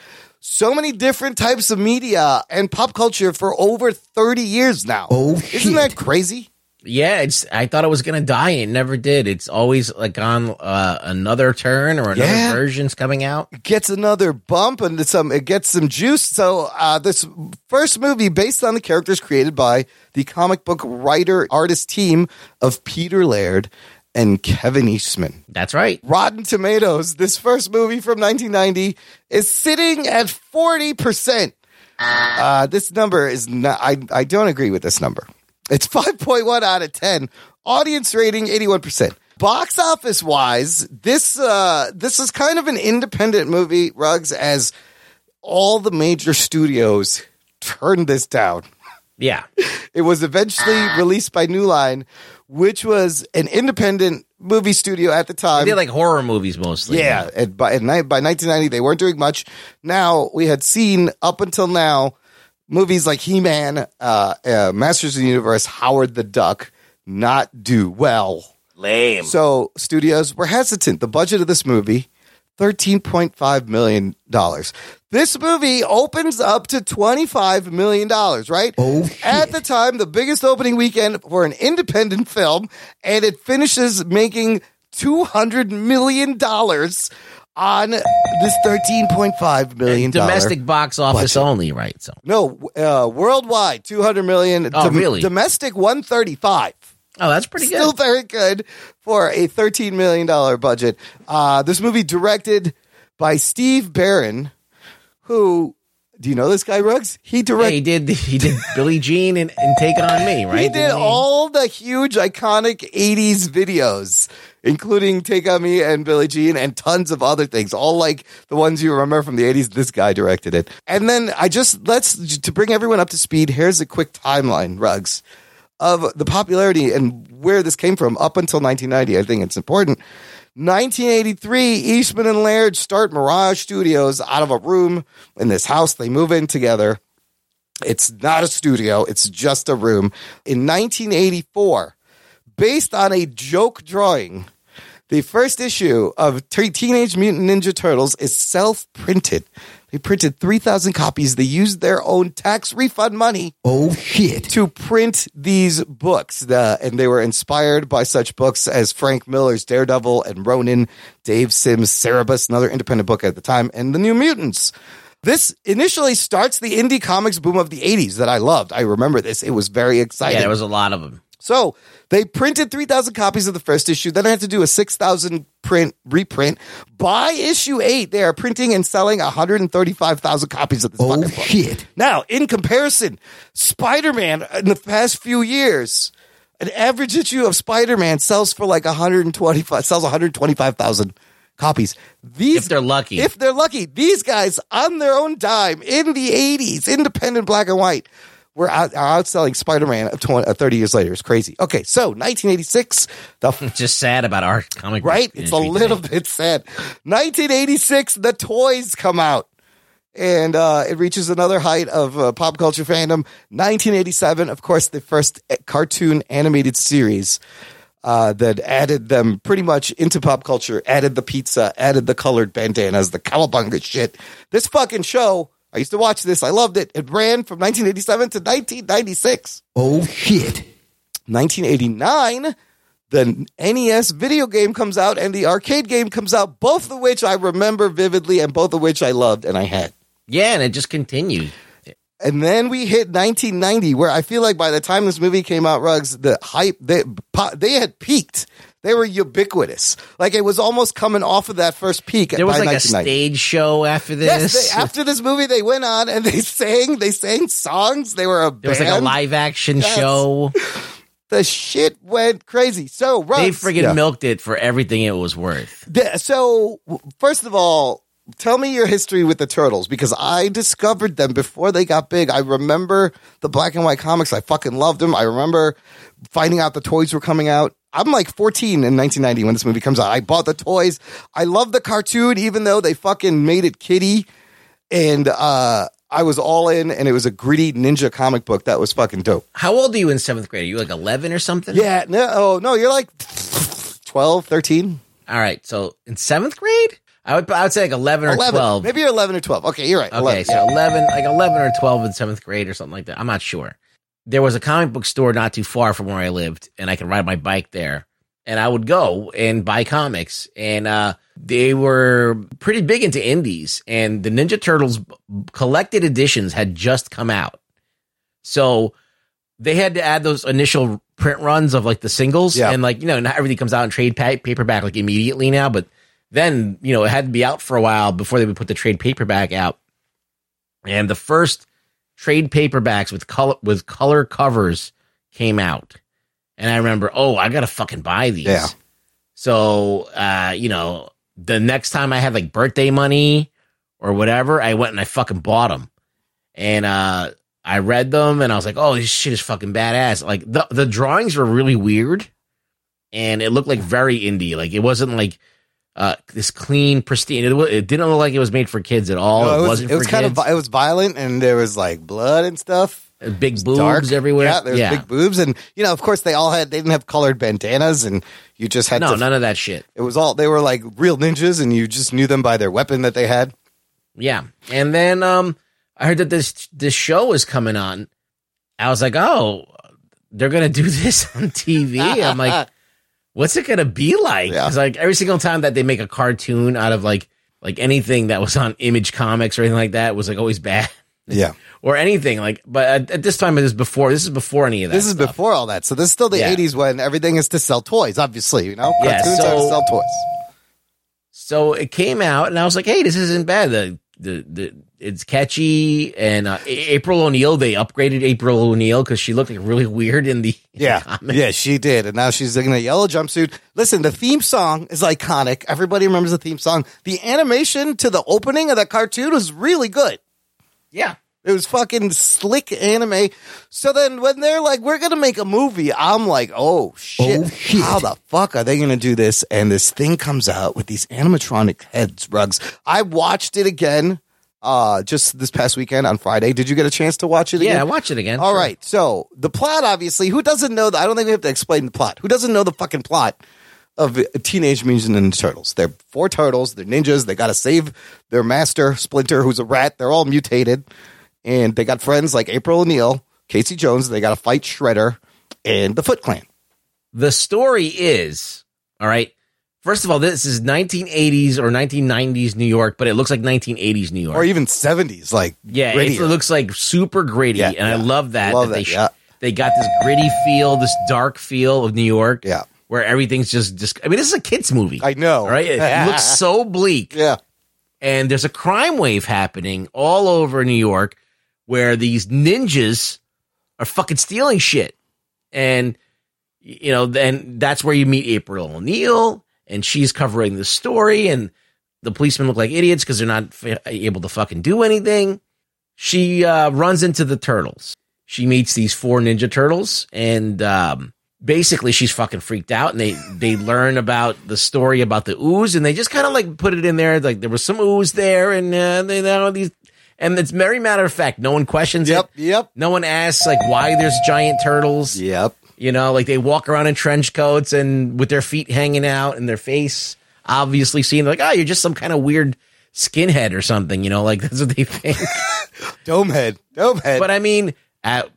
so many different types of media and pop culture for over 30 years now? Oh, Isn't shit. that crazy? Yeah, it's. I thought it was gonna die. It never did. It's always like on uh, another turn or another Yeah. version's coming out. gets another bump and some it gets some juice. So uh, this first movie based on the characters created by the comic book writer artist team of Peter Laird and Kevin Eastman. That's right. Rotten Tomatoes, this first movie from 1990 is sitting at 40%. Uh, this number is not, I, I don't agree with this number. It's 5.1 out of 10. Audience rating 81%. Box office wise, this, uh, this is kind of an independent movie, Rugs, as all the major studios turned this down. Yeah. It was eventually released by New Line, which was an independent movie studio at the time. They did like horror movies mostly. Yeah, and by, and by 1990, they weren't doing much. Now, we had seen up until now movies like He Man, uh, uh, Masters of the Universe, Howard the Duck not do well. Lame. So, studios were hesitant. The budget of this movie, $13.5 million. This movie opens up to $25 million, right? Oh, At the time, the biggest opening weekend for an independent film, and it finishes making $200 million on this $13.5 million. Domestic box office budget. only, right? So No, uh, worldwide, 200 million. Oh, really? Domestic, 135. Oh, that's pretty Still good. very good for a $13 million budget. Uh, this movie directed by Steve Barron, who, do you know this guy, Rugs? He Yeah, directed. he did. He did Billie Jean and, and Take It on Me, right? He did all the huge iconic 80s videos, including Take On Me and Billie Jean and tons of other things, all like the ones you remember from the 80s. This guy directed it. And then I just, let's, to bring everyone up to speed, here's a quick timeline, Rugs, of the popularity and where this came from up until 1990. I think it's important. 1983, Eastman and Laird start Mirage Studios out of a room in this house. They move in together. It's not a studio, it's just a room. In 1984, based on a joke drawing, the first issue of Teenage Mutant Ninja Turtles is self printed. They printed 3,000 copies. They used their own tax refund money Oh, shit. to print these books. The, and they were inspired by such books as Frank Miller's Daredevil and Ronin, Dave Sims' Cerebus, another independent book at the time, and The New Mutants. This initially starts the indie comics boom of the 80s that I loved. I remember this. It was very exciting. Yeah, there was a lot of them. So they printed 3,000 copies of the first issue. Then I had to do a 6,000 print reprint. By issue eight, they are printing and selling 135,000 copies of this Oh, fucking book. shit. Now, in comparison, Spider Man uh, in the past few years, an average issue of Spider Man sells for like 125, sells 125,000 copies. These, If they're lucky. if they're lucky, these guys on their own dime in the 80s, independent black and white, were out, outselling Spider Man 20, uh, 30 years later. It's crazy. Okay, so 1986, the just sad about our comic right? It's a little today. bit sad. 1986, the toys come out. And uh, it reaches another height of uh, pop culture fandom. 1987, of course, the first uh, cartoon animated series uh, that added them pretty much into pop culture, added the pizza, added the colored bandanas, the cowabunga shit. This fucking show, I used to watch this. I loved it. It ran from 1987 to 1996. Oh shit. 1989, the NES video game comes out and the arcade game comes out, both of which I remember vividly and both of which I loved and I had. Yeah, and it just continued. And then we hit 1990, where I feel like by the time this movie came out, Rugs, the hype they they had peaked. They were ubiquitous. Like it was almost coming off of that first peak. There was like a stage show after this. Yes, they, after this movie, they went on and they sang. They sang songs. They were a there was like a live action Yes. show. The shit went crazy. So Rugs, They friggin' yeah. milked it for everything it was worth. The- so first of all tell me your history with the turtles because i discovered them before they got big i remember the black and white comics i fucking loved them i remember finding out the toys were coming out i'm like 14 in 1990 when this movie comes out i bought the toys i love the cartoon even though they fucking made it kitty and uh i was all in and it was a gritty ninja comic book that was fucking dope How old are you in seventh grade? Are you like 11 or something? yeah no oh no you're like 12 13 All right. So in seventh grade, I would I would say like 11 or 11 12. maybe you're 11 or 12 okay you're right Okay, 11, so 11, like 11 or 12 in seventh grade or something like that. I'm not sure. There was a comic book store not too far from where I lived, and I could ride my bike there. And I would go and buy comics, and uh, they were pretty big into indies. And the Ninja Turtles collected editions had just come out, so they had to add those initial print runs of like the singles, Yeah. and like you know, not everything comes out in trade pa- paperback like immediately now, but then you know it had to be out for a while before they would put the trade paperback out. And the first trade paperbacks with color with color covers came out, and I remember, oh, I gotta fucking buy these. Yeah. So, uh, you know, the next time I had like birthday money or whatever, I went and I fucking bought them, and uh, I read them, and I was like, oh, this shit is fucking badass. Like the the drawings were really weird, and it looked like very indie. Like it wasn't like. Uh, this clean, pristine. It, it didn't look like it was made for kids at all. No, it, it was, wasn't it was kind kids. of it was violent and there was like blood and stuff. big boobs Dark. everywhere. Yeah, there's big boobs and you know, of course they all had they didn't have colored bandanas and you just had no, to none of that shit. It was all they were like real ninjas and you just knew them by their weapon that they had. Yeah, and then um, I heard that this this show was coming on. I was like, oh, they're gonna do this on TV. I'm like, what's it gonna be like? It's like every single time that they make a cartoon out of like like anything that was on Image Comics or anything like that was like always bad. Yeah. or anything like. But at, at this time, it was before. This is before any of that. This is before all that. So this is still the Yeah. 80s when everything is to sell toys, obviously, you know? Yeah, Cartoons are to sell toys. So it came out, and I was like, "Hey, this isn't bad. The the, the it's catchy." And uh, April O'Neil, they upgraded April O'Neil because she looked like really weird in the Yeah. Yeah, she did. And now she's in a yellow jumpsuit. Listen, the theme song is iconic. Everybody remembers the theme song. The animation to the opening of that cartoon was really good. Yeah. It was fucking slick anime. So then when they're like, we're going to make a movie, I'm like, oh shit. How the fuck are they going to do this? And this thing comes out with these animatronic heads, rugs. I watched it again uh just this past weekend on Friday. Did you get a chance to watch it again? Yeah, I watch it again. All Sure. right. So the plot, obviously, who doesn't know that? I don't think we have to explain the plot. Who doesn't know the fucking plot of Teenage Mutant Ninja Turtles? They're four turtles. They're ninjas. They got to save their master, Splinter, who's a rat. They're all mutated. And they got friends like April O'Neil, Casey Jones. They got to fight Shredder and the Foot Clan. The story is all right. First of all, this is 1980s or 1990s New York, but it looks like 1980s New York. Or even 70s. Like, yeah, it looks like super gritty, Yeah, and I love that. Love that they that, sh- yeah. they got this gritty feel, this dark feel of New York. Yeah, where everything's just just. I mean, this is a kids movie. I know, right? It looks so bleak. Yeah, and there's a crime wave happening all over New York where these ninjas are fucking stealing shit, and you know, then that's where you meet April O'Neil, and she's covering the story, and the policemen look like idiots because they're not f- able to fucking do anything. She uh, runs into the turtles. She meets these four ninja turtles, and um, basically she's fucking freaked out. And they they learn about the story about the ooze, and they just kind of like put it in there, like there was some ooze there, and uh, they know these. And it's very matter of fact. No one questions Yep, it. Yep. Yep. No one asks like why there's giant turtles. Yep. You know, like they walk around in trench coats and with their feet hanging out and their face obviously seen like, oh, you're just some kind of weird skinhead or something. You know, like that's what they think. Domehead. Domehead. But I mean, at,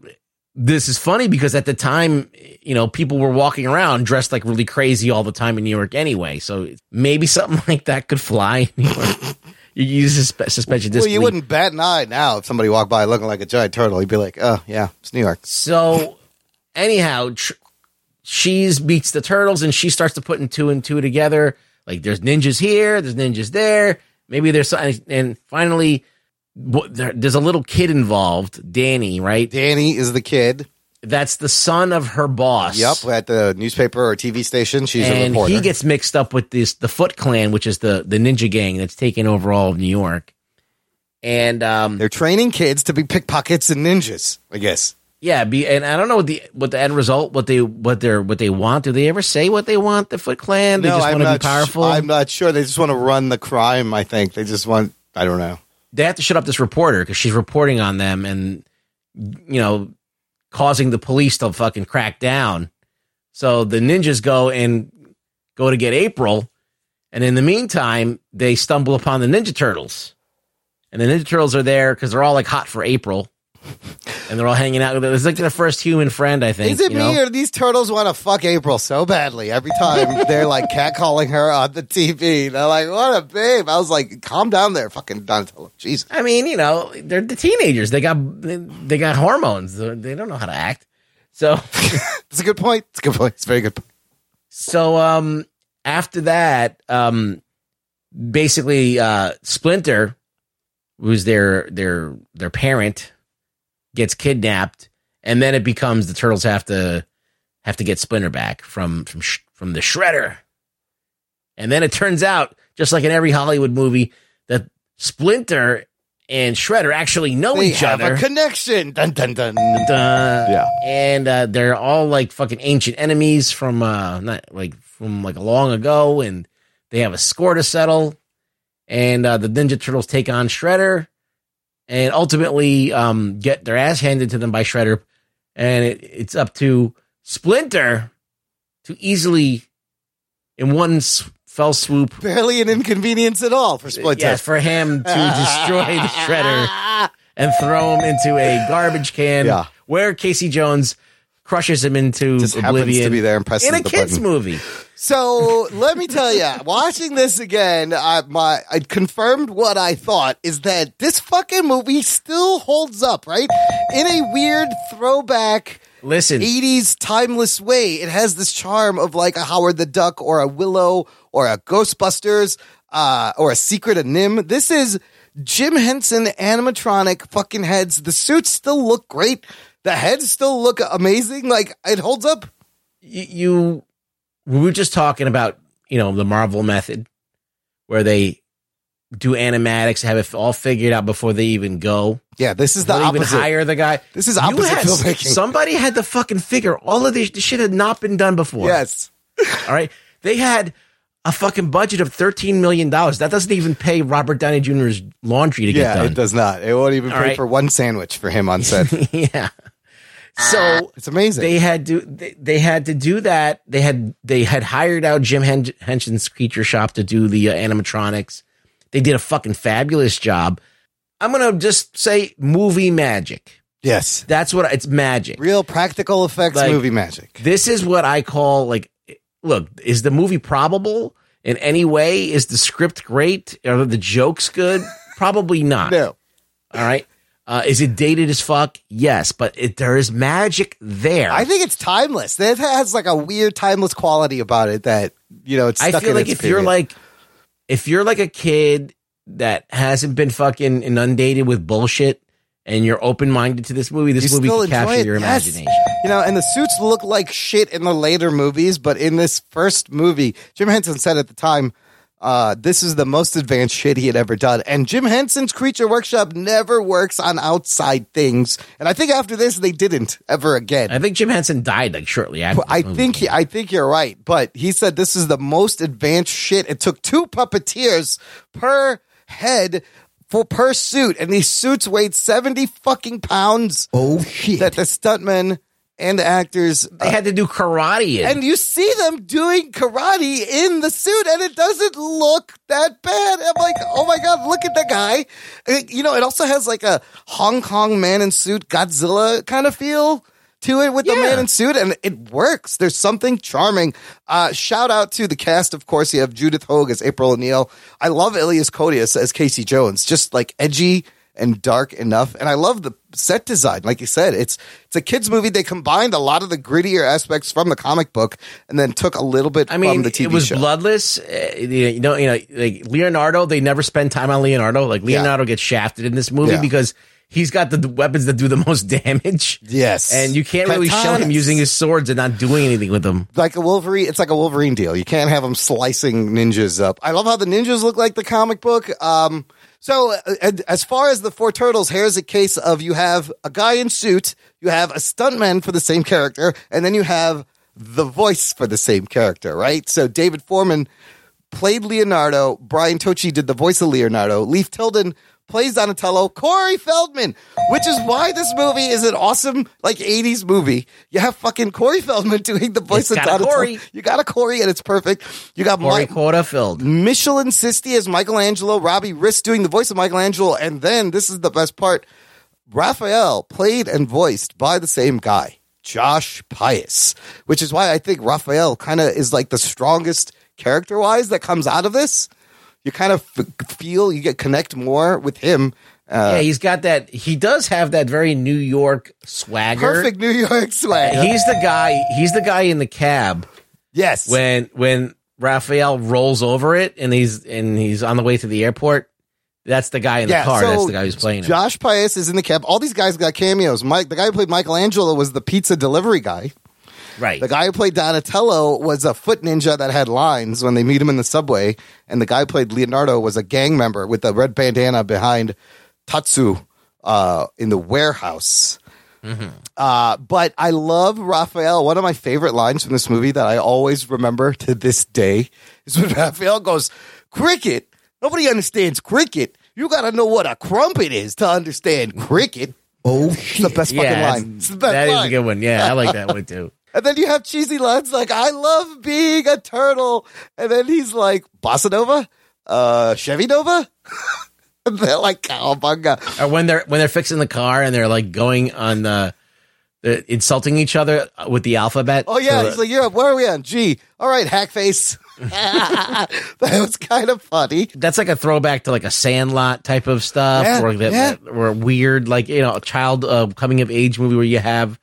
this is funny because at the time, you know, people were walking around dressed like really crazy all the time in New York anyway. So maybe something like that could fly in New York. You use suspe- suspension well, you wouldn't bat an eye now if somebody walked by looking like a giant turtle. You'd be like, oh, yeah, it's New York. So, anyhow, tr- she's meets the turtles and she starts to put in two and two together. Like, there's ninjas here, there's ninjas there. Maybe there's something. And finally, there's a little kid involved, Danny, right? Danny is the kid. That's the son of her boss. Yep, at the newspaper or TV station. She's a and reporter. he gets mixed up with this the Foot Clan, which is the the ninja gang that's taken over all of New York. And um, They're training kids to be pickpockets and ninjas, I guess. Yeah, be and I don't know what the what the end result, what they what they're what they want. Do they ever say what they want? The Foot Clan? They no, just I'm want to not be powerful. I'm not sure. They just want to run the crime, I think. They just want, I don't know. they have to shut up this reporter because she's reporting on them and you know causing the police to fucking crack down. So the ninjas go and go to get April, and in the meantime, they stumble upon the Ninja Turtles, and the Ninja Turtles are there because they're all like hot for April, and they're all hanging out. With it. It's like their first human friend, I think. Is it you me or these turtles want to fuck April so badly every time they're like catcalling her on the TV? They're like, "What a babe!" I was like, "Calm down there, fucking Donatello." Jesus. I mean, you know, they're the teenagers. They got they got hormones. They don't know how to act. So It's a good point. It's a good point. It's a very good. Point. So um after that, um basically uh Splinter, who's their their their parent, gets kidnapped, and then it becomes the turtles have to have to get Splinter back from from sh- from the shredder. And then it turns out, just like in every Hollywood movie, that Splinter and Shredder actually know They each have other. a connection. Dun dun dun. yeah. And uh, they're all like fucking ancient enemies from uh not like from like long ago and they have a score to settle and uh, the Ninja Turtles take on Shredder and ultimately um get their ass handed to them by Shredder and it, it's up to Splinter to easily in one fell swoop Barely an inconvenience at all for Splinter. Yes, for him to destroy the shredder and throw him into a garbage can Yeah. where Casey Jones crushes him into Just oblivion to be there and presses in a the kids button. movie. So let me tell you, watching this again, I, my I confirmed what I thought is that this fucking movie still holds up, right? In a weird throwback. Listen, 80s timeless way. It has this charm of like a Howard the Duck or a Willow or a Ghostbusters uh, or a Secret of NIMH. This is Jim Henson animatronic fucking heads. The suits still look great. The heads still look amazing. Like it holds up. You, you we were just talking about you know the Marvel method where they do animatics, have it all figured out before they even go. Yeah, this is the they even opposite. hire the guy. This is opposite had- filmmaking. Somebody had to fucking figure all of this, this shit had not been done before. Yes. All right. They had a fucking budget of $13 million. That doesn't even pay Robert Downey Jr.'s laundry to get Yeah, done. it does not. It won't even All pay right. for one sandwich for him on set. yeah. So it's amazing. They had to they, they had to do that. They had they had hired out Jim Hen- Henson's Creature Shop to do the uh, animatronics. They did a fucking fabulous job. I'm gonna just say movie magic. Yes, that's what it's magic. Real practical effects Like, movie magic. This is what I call like. Look, is the movie probable in any way? Is the script great? Are the jokes good? Probably not. No. All right. Uh, is it dated as fuck? Yes, but it, there is magic there. I think it's timeless. It has like a weird timeless quality about it that you know. It's I feel like if you're like, if you're like a kid that hasn't been fucking inundated with bullshit and you're open minded to this movie, this You movie can capture it, your yes. imagination. You know, and the suits look like shit in the later movies, but in this first movie, Jim Henson said at the time, uh, this is the most advanced shit he had ever done. And Jim Henson's Creature Workshop never works on outside things. And I think after this, they didn't ever again. I think Jim Henson died like shortly after. I think he, I think you're right, but he said this is the most advanced shit. It took two puppeteers per head for per suit, and these suits weighed seventy fucking pounds. Oh shit! That the stuntmen and the actors. They had to do karate. And you see them doing karate in the suit, and it doesn't look that bad. I'm like, oh my god, look at the guy. It- you know, it also has like a Hong Kong man in suit Godzilla kind of feel to it with the man in suit, and it works. There's something charming. Uh, shout out to the cast, of course. You have Judith Hoag as April O'Neil. I love Elias Koteas as Casey Jones, just like edgy and dark enough. And I love the set design. Like you said, it's it's a kids movie. They combined a lot of the grittier aspects from the comic book and then took a little bit I mean, from the TV it was show. bloodless. Uh, you know, you know, like Leonardo. They never spend time on Leonardo. Like Leonardo gets shafted in this movie Yeah. because he's got the, the weapons that do the most damage. Yes. and you can't really show him using his swords and not doing anything with them. like a Wolverine. It's like a Wolverine deal. You can't have him slicing ninjas up. I love how the ninjas look like the comic book. Um, so uh, and as far as the four turtles, here's a case of you have a guy in suit, you have a stuntman for the same character, and then you have the voice for the same character, right? So David Forman played Leonardo. Brian Tochi did the voice of Leonardo. Leif Tilden plays Donatello. Corey Feldman, which is why this movie is an awesome like '80s movie. You have fucking Corey Feldman doing the voice It's of Donatello. Corey. You got a Corey, and it's perfect. You got Corey Mike, filled. Michelan Sisti as Michelangelo. Robbie Rist doing the voice of Michelangelo, and then this is the best part. Raphael played and voiced by the same guy, Josh Pais, which is why I think Raphael kind of is like the strongest character wise that comes out of this. You kind of f- feel you get connect more with him. Uh, yeah, he's got that. He does have that very New York swagger. perfect New York swag. He's the guy. He's the guy in the cab. Yes. When when Raphael rolls over it and he's and he's on the way to the airport, that's the guy in the car. that's the guy who's playing him. Josh Pais is in the cab. All these guys got cameos. Mike, the guy who played Michelangelo was the pizza delivery guy. Right. The guy who played Donatello was a foot ninja that had lines when they meet him in the subway, and the guy who played Leonardo was a gang member with a red bandana behind Tatsu uh, in the warehouse. Uh, but I love Raphael. One of my favorite lines from this movie that I always remember to this day is when Raphael goes, Cricket? Nobody understands cricket. You got to know what a crumpet is to understand cricket. Oh, it's the best fucking yeah, line. It's the best that is line. a good one. Yeah, I like that one too. And then you have cheesy lines like, I love being a turtle. And then he's like, Bossa Nova? Uh, Chevy Nova? and they're like, cowabunga. Or when they're when they're fixing the car and they're like going on the, the insulting each other with the alphabet. Oh, yeah. He's like, Europe, where are we on? G. All right, hackface. that was kind of funny. that's like a throwback to like a Sandlot type of stuff, Yeah, or that, yeah. or weird like you know a child uh, coming of age movie where you have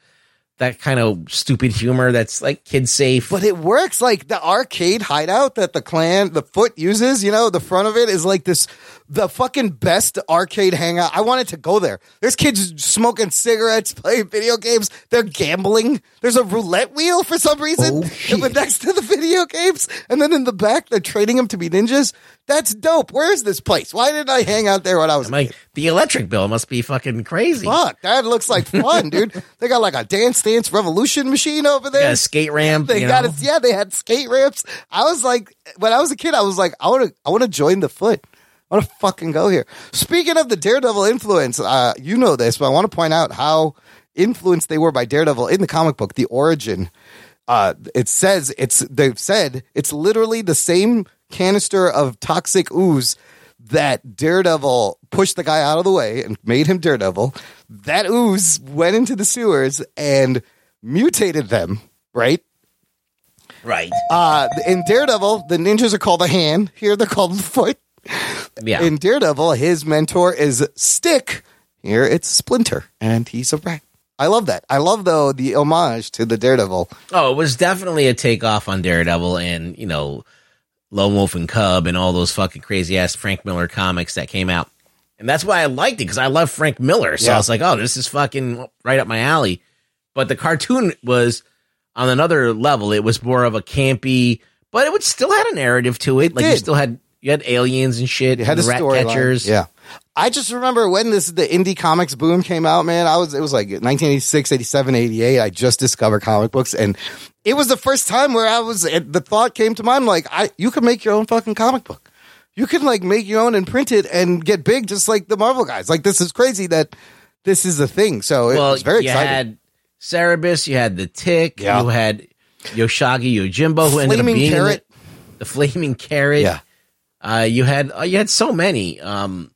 that kind of stupid humor that's like kid safe. But it works like the arcade hideout that the clan, the foot uses, you know, the front of it is like this, the fucking best arcade hangout. I wanted to go there. There's kids smoking cigarettes, playing video games. They're gambling. There's a roulette wheel for some reason oh, but next to the video games. And then in the back, they're training them to be ninjas. That's dope. Where is this place? Why didn't I hang out there when I was like the electric bill must be fucking crazy. Fuck, that looks like fun, dude. They got like a dance dance revolution machine over there. A skate ramp. They you got know? it. Yeah, they had skate ramps. I was like, when I was a kid, I was like, I want to, I want to join the foot. I want to fucking go here. Speaking of the Daredevil influence, uh, you know this, but I want to point out how influenced they were by Daredevil in the comic book, The Origin. Uh, it says it's they've said it's literally the same canister of toxic ooze that Daredevil pushed the guy out of the way and made him Daredevil. That ooze went into the sewers and mutated them, right? Right. Uh, in Daredevil, the ninjas are called the hand. Here they're called the foot. Yeah. In Daredevil, his mentor is Stick. Here it's Splinter, and he's a rat. I love that. I love though the homage to the Daredevil. Oh, it was definitely a takeoff on Daredevil and, you know, Lone Wolf and Cub and all those fucking crazy ass Frank Miller comics that came out. And that's why I liked it because I love Frank Miller. So Yeah. I was like, oh, this is fucking right up my alley. But the cartoon was on another level. It was more of a campy, but it would still had a narrative to it. like you still had you had aliens and shit. You had and rat catchers. Yeah. I just remember when this the indie comics boom came out, man. I was it was like 1986, 87, 88. I just discovered comic books and it was the first time where I was it, the thought came to mind like I you can make your own fucking comic book. You can like make your own and print it and get big just like the Marvel guys. Like this is crazy that this is a thing. So it well, was very you exciting. had Cerebus, you had the Tick, Yeah. you had Usagi Yojimbo, who ended up Flaming being in Carrot. the, the Flaming Carrot. Yeah. Uh, you had uh, you had so many. Um,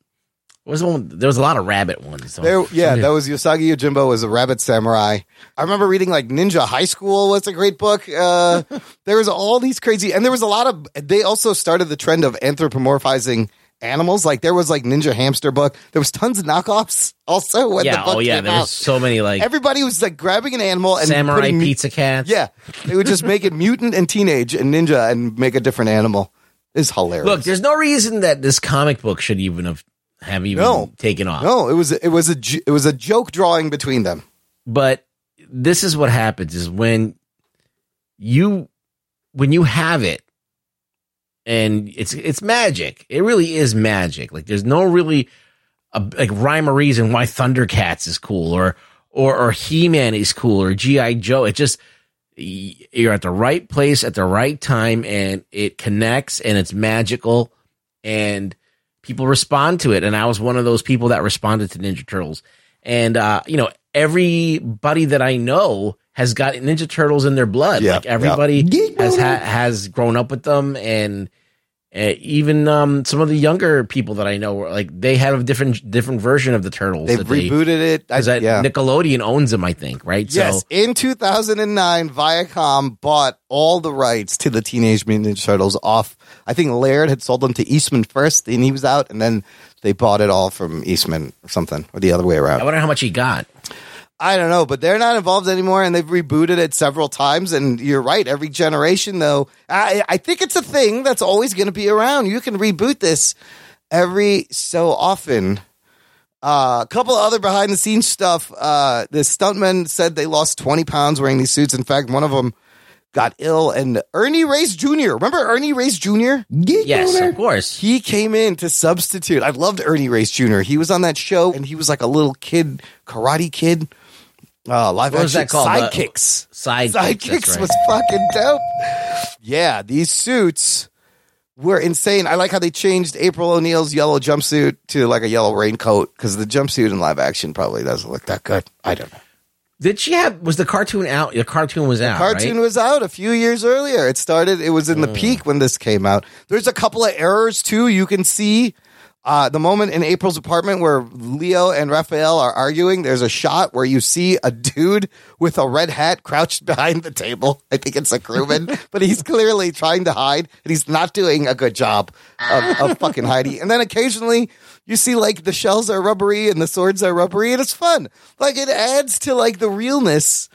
was the one? There was a lot of rabbit ones. So- There, yeah, that was Usagi Yojimbo was a rabbit samurai. I remember reading like Ninja High School was a great book. Uh, there was all these crazy, and there was a lot of. They also started the trend of anthropomorphizing animals. Like there was like Ninja Hamster book. There was tons of knockoffs also. When the yeah. book Oh yeah. came There out. was so many like Everybody was like grabbing an animal and samurai putting pizza cats. Yeah, they would just make it mutant and teenage and ninja and make a different animal. It's hilarious. Look, there's no reason that this comic book should even have have even No. taken off. no, it was it was a it was a joke drawing between them. but this is what happens is when you when you have it and it's it's magic it really is magic like there's no really a, like rhyme or reason why thundercats is cool or or or he-man is cool or gi joe it just you're at the right place at the right time and it connects and it's magical and people respond to it. And i was one of those people that responded to ninja turtles. And uh you know everybody that i know has got ninja turtles in their blood. Yeah, like everybody has ha- has grown up with them. And uh, even um some of the younger people that i know like they have a different different version of the turtles They've that they- rebooted it. I, because that yeah. nickelodeon owns them i think right Yes, so in 2009, Viacom bought all the rights to the Teenage Mutant Ninja Turtles off. I think Laird had sold them to Eastman first, and he was out, and then they bought it all from Eastman or something, or the other way around. i wonder how much he got I don't know, but they're not involved anymore, and they've rebooted it several times. And you're right, every generation, though, I, I think it's a thing that's always going to be around. You can reboot this every so often. Uh, a couple of other behind the scenes stuff. Uh, the stuntmen said they lost 20 pounds wearing these suits. In fact, one of them got ill, and Ernie Reyes Jr. Remember Ernie Reyes Jr.? yes of course He came in to substitute. I loved Ernie Reyes Jr. He was on that show, and he was like a little kid, karate kid. Uh, live What was action that called? Sidekicks. Sidekicks, Sidekicks right. was fucking dope. Yeah, these suits were insane. I like how they changed April O'Neil's yellow jumpsuit to like a yellow raincoat because the jumpsuit in live action probably doesn't look that good. I don't know. Did she have? Was the cartoon out? The cartoon was out. The Cartoon right? was out a few years earlier. It started. It was in the Mm. peak when this came out. There's a couple of errors too. You can see uh, the moment in April's apartment where Leo and Raphael are arguing. There's a shot where you see a dude with a red hat crouched behind the table. I think it's a crewman, but he's clearly trying to hide, and he's not doing a good job of, of fucking hiding. And then occasionally. You see, like the shells are rubbery and the swords are rubbery, and it's fun. Like it adds to like the realness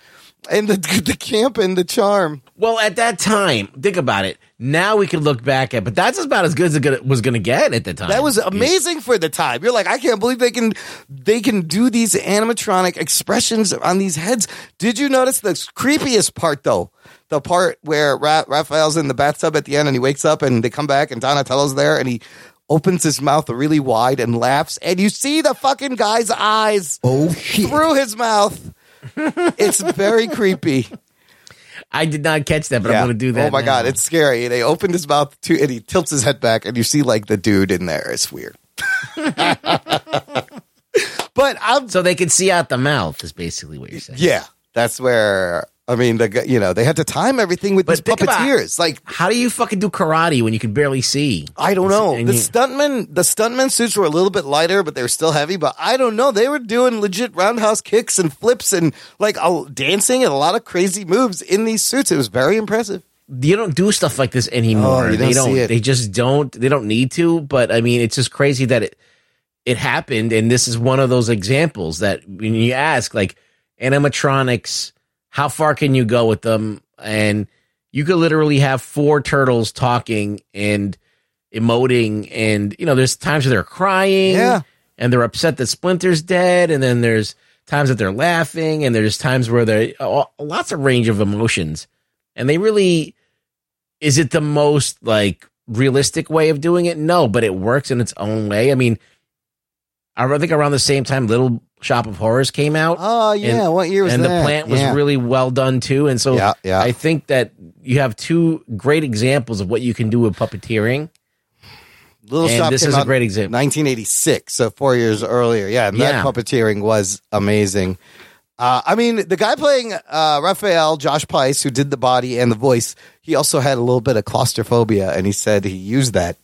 and the the camp and the charm. Well, at that time, think about it. Now we can look back at, but that's about as good as it was going to get at the time. That was amazing for the time. You're like, I can't believe they can they can do these animatronic expressions on these heads. Did you notice the creepiest part though? The part where Ra- Raphael's in the bathtub at the end and he wakes up and they come back and Donatello's there and he opens his mouth really wide and laughs and you see the fucking guy's eyes Oh shit. through his mouth. it's very creepy. I did not catch that, but Yeah. I'm going to do that. Oh my now. god, it's scary. And they opened his mouth to, and he tilts his head back, and you see like the dude in there. It's weird. but I'm so they can see out the mouth. Is basically what you're saying. yeah, that's where I mean the you know they had to time everything with these think about- puppeteers. Like How do you fucking do karate when you can barely see? I don't know. And The you- stuntmen, the stuntmen suits were a little bit lighter, but they were still heavy. But I don't know. They were doing legit roundhouse kicks and flips and like uh, dancing and a lot of crazy moves in these suits. It was very impressive. you don't do stuff like this anymore. Oh, you they don't don't. They just don't. They don't need to. But I mean, it's just crazy that it it happened, and this is one of those examples that when you ask, like animatronics, how far can you go with them? And you could literally have four turtles talking and emoting, and you know, there's times where they're crying, Yeah. and they're upset that Splinter's dead, and then there's times that they're laughing, and there's times where they uh, lots of range of emotions and they really is it the most like realistic way of doing it no but it works in its own way i mean i think around the same time little shop of horrors came out Oh yeah, and, what year was and that? And the plant was Yeah. really well done too and so Yeah, yeah. i think that you have two great examples of what you can do with puppeteering Little And Shop this came is a great example. 1986, so four years earlier. Yeah, and that puppeteering was amazing. Uh, I mean, the guy playing uh, Raphael, Josh Pais, who did the body and the voice, he also had a little bit of claustrophobia, and he said he used that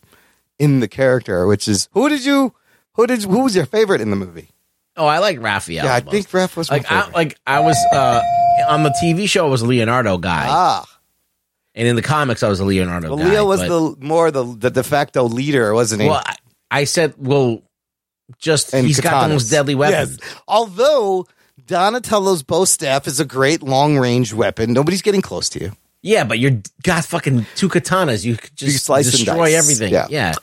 in the character. Which is who did you who did who was your favorite in the movie? Oh, I like Raphael. yeah, I most. think Raph was my like I, like I was uh, on the TV show. I was a Leonardo guy, ah, and in the comics, I was a Leonardo well, guy. Leo was but- the more the the de facto leader, wasn't he? well. I, I said, well, just And he's got the most deadly weapon. Yes. Although Donatello's bow staff is a great long range weapon, nobody's getting close to you. Yeah, but you're got fucking two katanas. You could just You slice and destroy everything. Yeah. Yeah.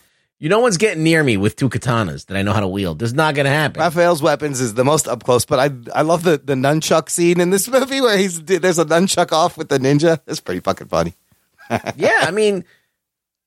You no one's getting near me with two katanas that I know how to wield. This is not gonna happen. Raphael's weapons is the most up close, but I I love the the nunchuck scene in this movie where he's there's a nunchuck off with the ninja. It's pretty fucking funny. yeah, I mean,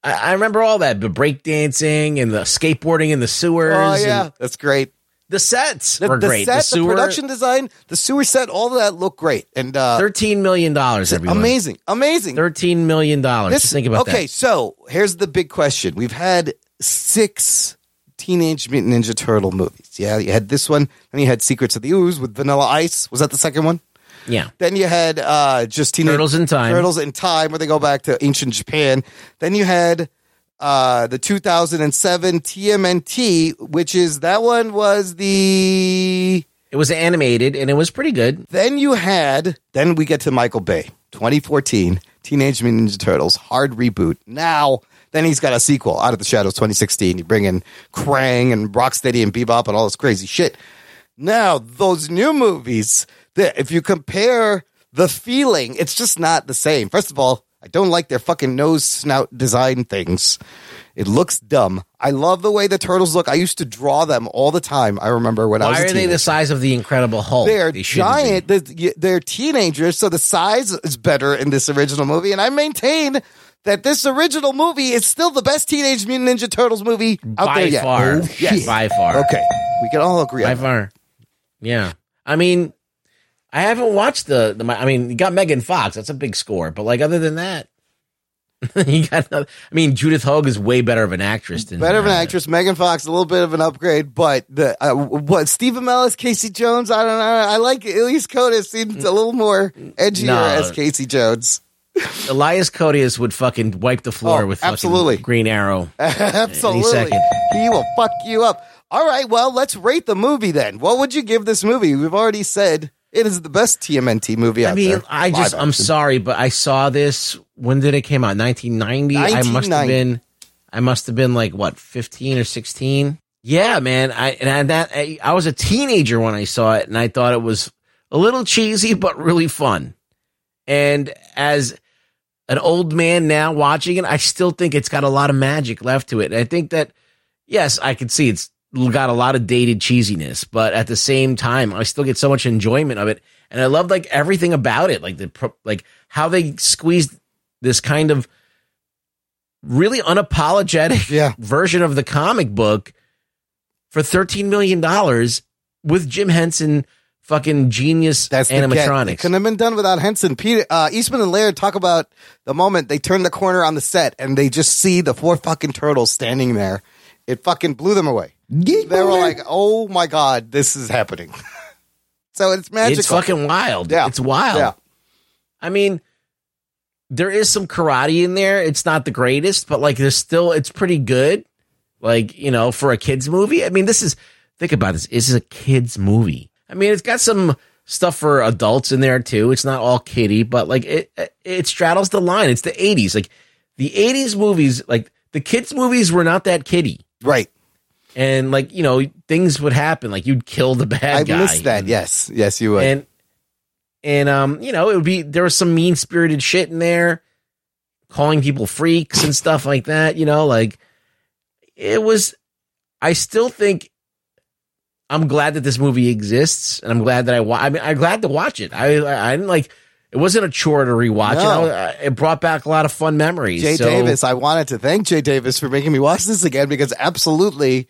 I, I remember all that the breakdancing and the skateboarding in the sewers. Oh yeah, that's great. the sets The, were the great. set, the the, sewer, production design, the sewer set, all of that looked great and uh, thirteen million dollars. Everyone, amazing, amazing. Thirteen million dollars. Think about okay, that. Okay, so here's the big question: We've had six Teenage Mutant Ninja Turtle movies. Yeah, you had this one, then you had Secrets of the Ooze with Vanilla Ice. Was that the second one? Yeah, Then you had uh, just Teenage Turtles in Time. Turtles in Time, where they go back to ancient Japan. Then you had uh, the 2007 TMNT, which is that one was the. it was animated and it was pretty good. Then you had. Then we get to Michael Bay, 2014 Teenage Mutant Ninja Turtles hard reboot. Now. Then he's got a sequel, Out of the Shadows 2016. You bring in Krang and Rocksteady and Bebop and all this crazy shit. Now, those new movies, if you compare the feeling, it's just not the same. First of all, I don't like their fucking nose snout design things. It looks dumb. I love the way the turtles look. I used to draw them all the time. I remember when I was Why are they teenager. the size of the Incredible Hulk? They're They giant. They're, they're teenagers, so the size is better in this original movie. And I maintain that this original movie is still the best Teenage Mutant Ninja Turtles movie out By there yet. far. Oh, Yes, by far. Okay, we can all agree By on that. far. Yeah. I mean, I haven't watched the, the I mean, you got Megan Fox. That's a big score. But like, other than that, you got, no- I mean, Judith Hoag is way better of an actress than Better of an uh, actress, Megan Fox, a little bit of an upgrade, but the uh, what Stephen Amell is, Casey Jones, I don't know. I like Elias Koteas seems a little more edgier No. as Casey Jones. Elias Koteas would fucking wipe the floor Oh, with absolutely. Green Arrow. Absolutely, he will fuck you up. All right, well, let's rate the movie then. What would you give this movie? We've already said it is the best TMNT movie out I mean, there. I just, Live I'm sorry, but I saw this. When did it came out? 1990. I must have been, I must have been like what, 15 or 16. Yeah, man. I and I, that I, I was a teenager when I saw it, and I thought it was a little cheesy but really fun. And as an old man now watching it, I still think it's got a lot of magic left to it. And I think that yes, I can see it's got a lot of dated cheesiness, but at the same time, I still get so much enjoyment of it, and I love like everything about it, like the like how they squeezed this kind of really unapologetic Yeah. version of the comic book for thirteen million dollars with Jim Henson, fucking genius That's the get. It animatronics. couldn't have been done without Henson. Peter uh, Eastman and Laird talk about the moment they turn the corner on the set and they just see the four fucking turtles standing there. It fucking blew them away. They were like, "Oh my god, this is happening." so it's magical. It's fucking wild. Yeah. It's wild. Yeah. I mean, there is some karate in there. It's not the greatest, but like there's still it's pretty good. Like, you know, for a kids movie. I mean, this is think about this. This is a kids movie. I mean, it's got some stuff for adults in there too. It's not all kiddie, but like it it straddles the line. It's the 80s. Like the 80s movies, like the kids movies were not that kiddie. right. And like, you know, things would happen like you'd kill the bad I guy. missed that. Yes, yes, you would. and and um you know it would be there was some mean spirited shit in there calling people freaks and stuff like that you know like it was i still think i'm glad that this movie exists and i'm glad that i wa- i mean i'm glad to watch it i i, I didn't like it wasn't a chore to rewatch it. No. was- I- it brought back a lot of fun memories Jay So- Davis, I wanted to thank Jay Davis for making me watch this again because absolutely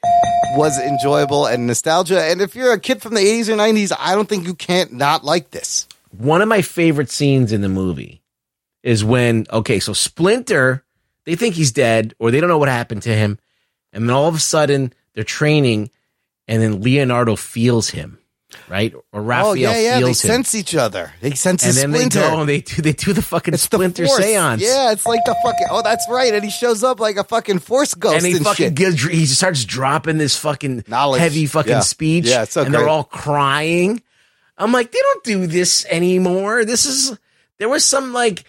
was enjoyable and nostalgia. And if you're a kid from the 80s or 90s, I don't think you can't not like this. one of my favorite scenes in the movie is when okay, so Splinter, they think he's dead or they don't know what happened to him, and then all of a sudden they're training, and then Leonardo feels him, right? Or oh, Raphael oh yeah, yeah. They feels him. sense each other. They sense and his then splinter. they go and they do they do the fucking it's the splinter force. seance. Yeah, it's like the fucking. Oh, that's right. And he shows up like a fucking force ghost and and, he fucking shit. gives he starts dropping this fucking Knowledge. heavy fucking Yeah. speech. Yeah, it's so and they're all crying. I'm like, they don't do this anymore. This is there was some like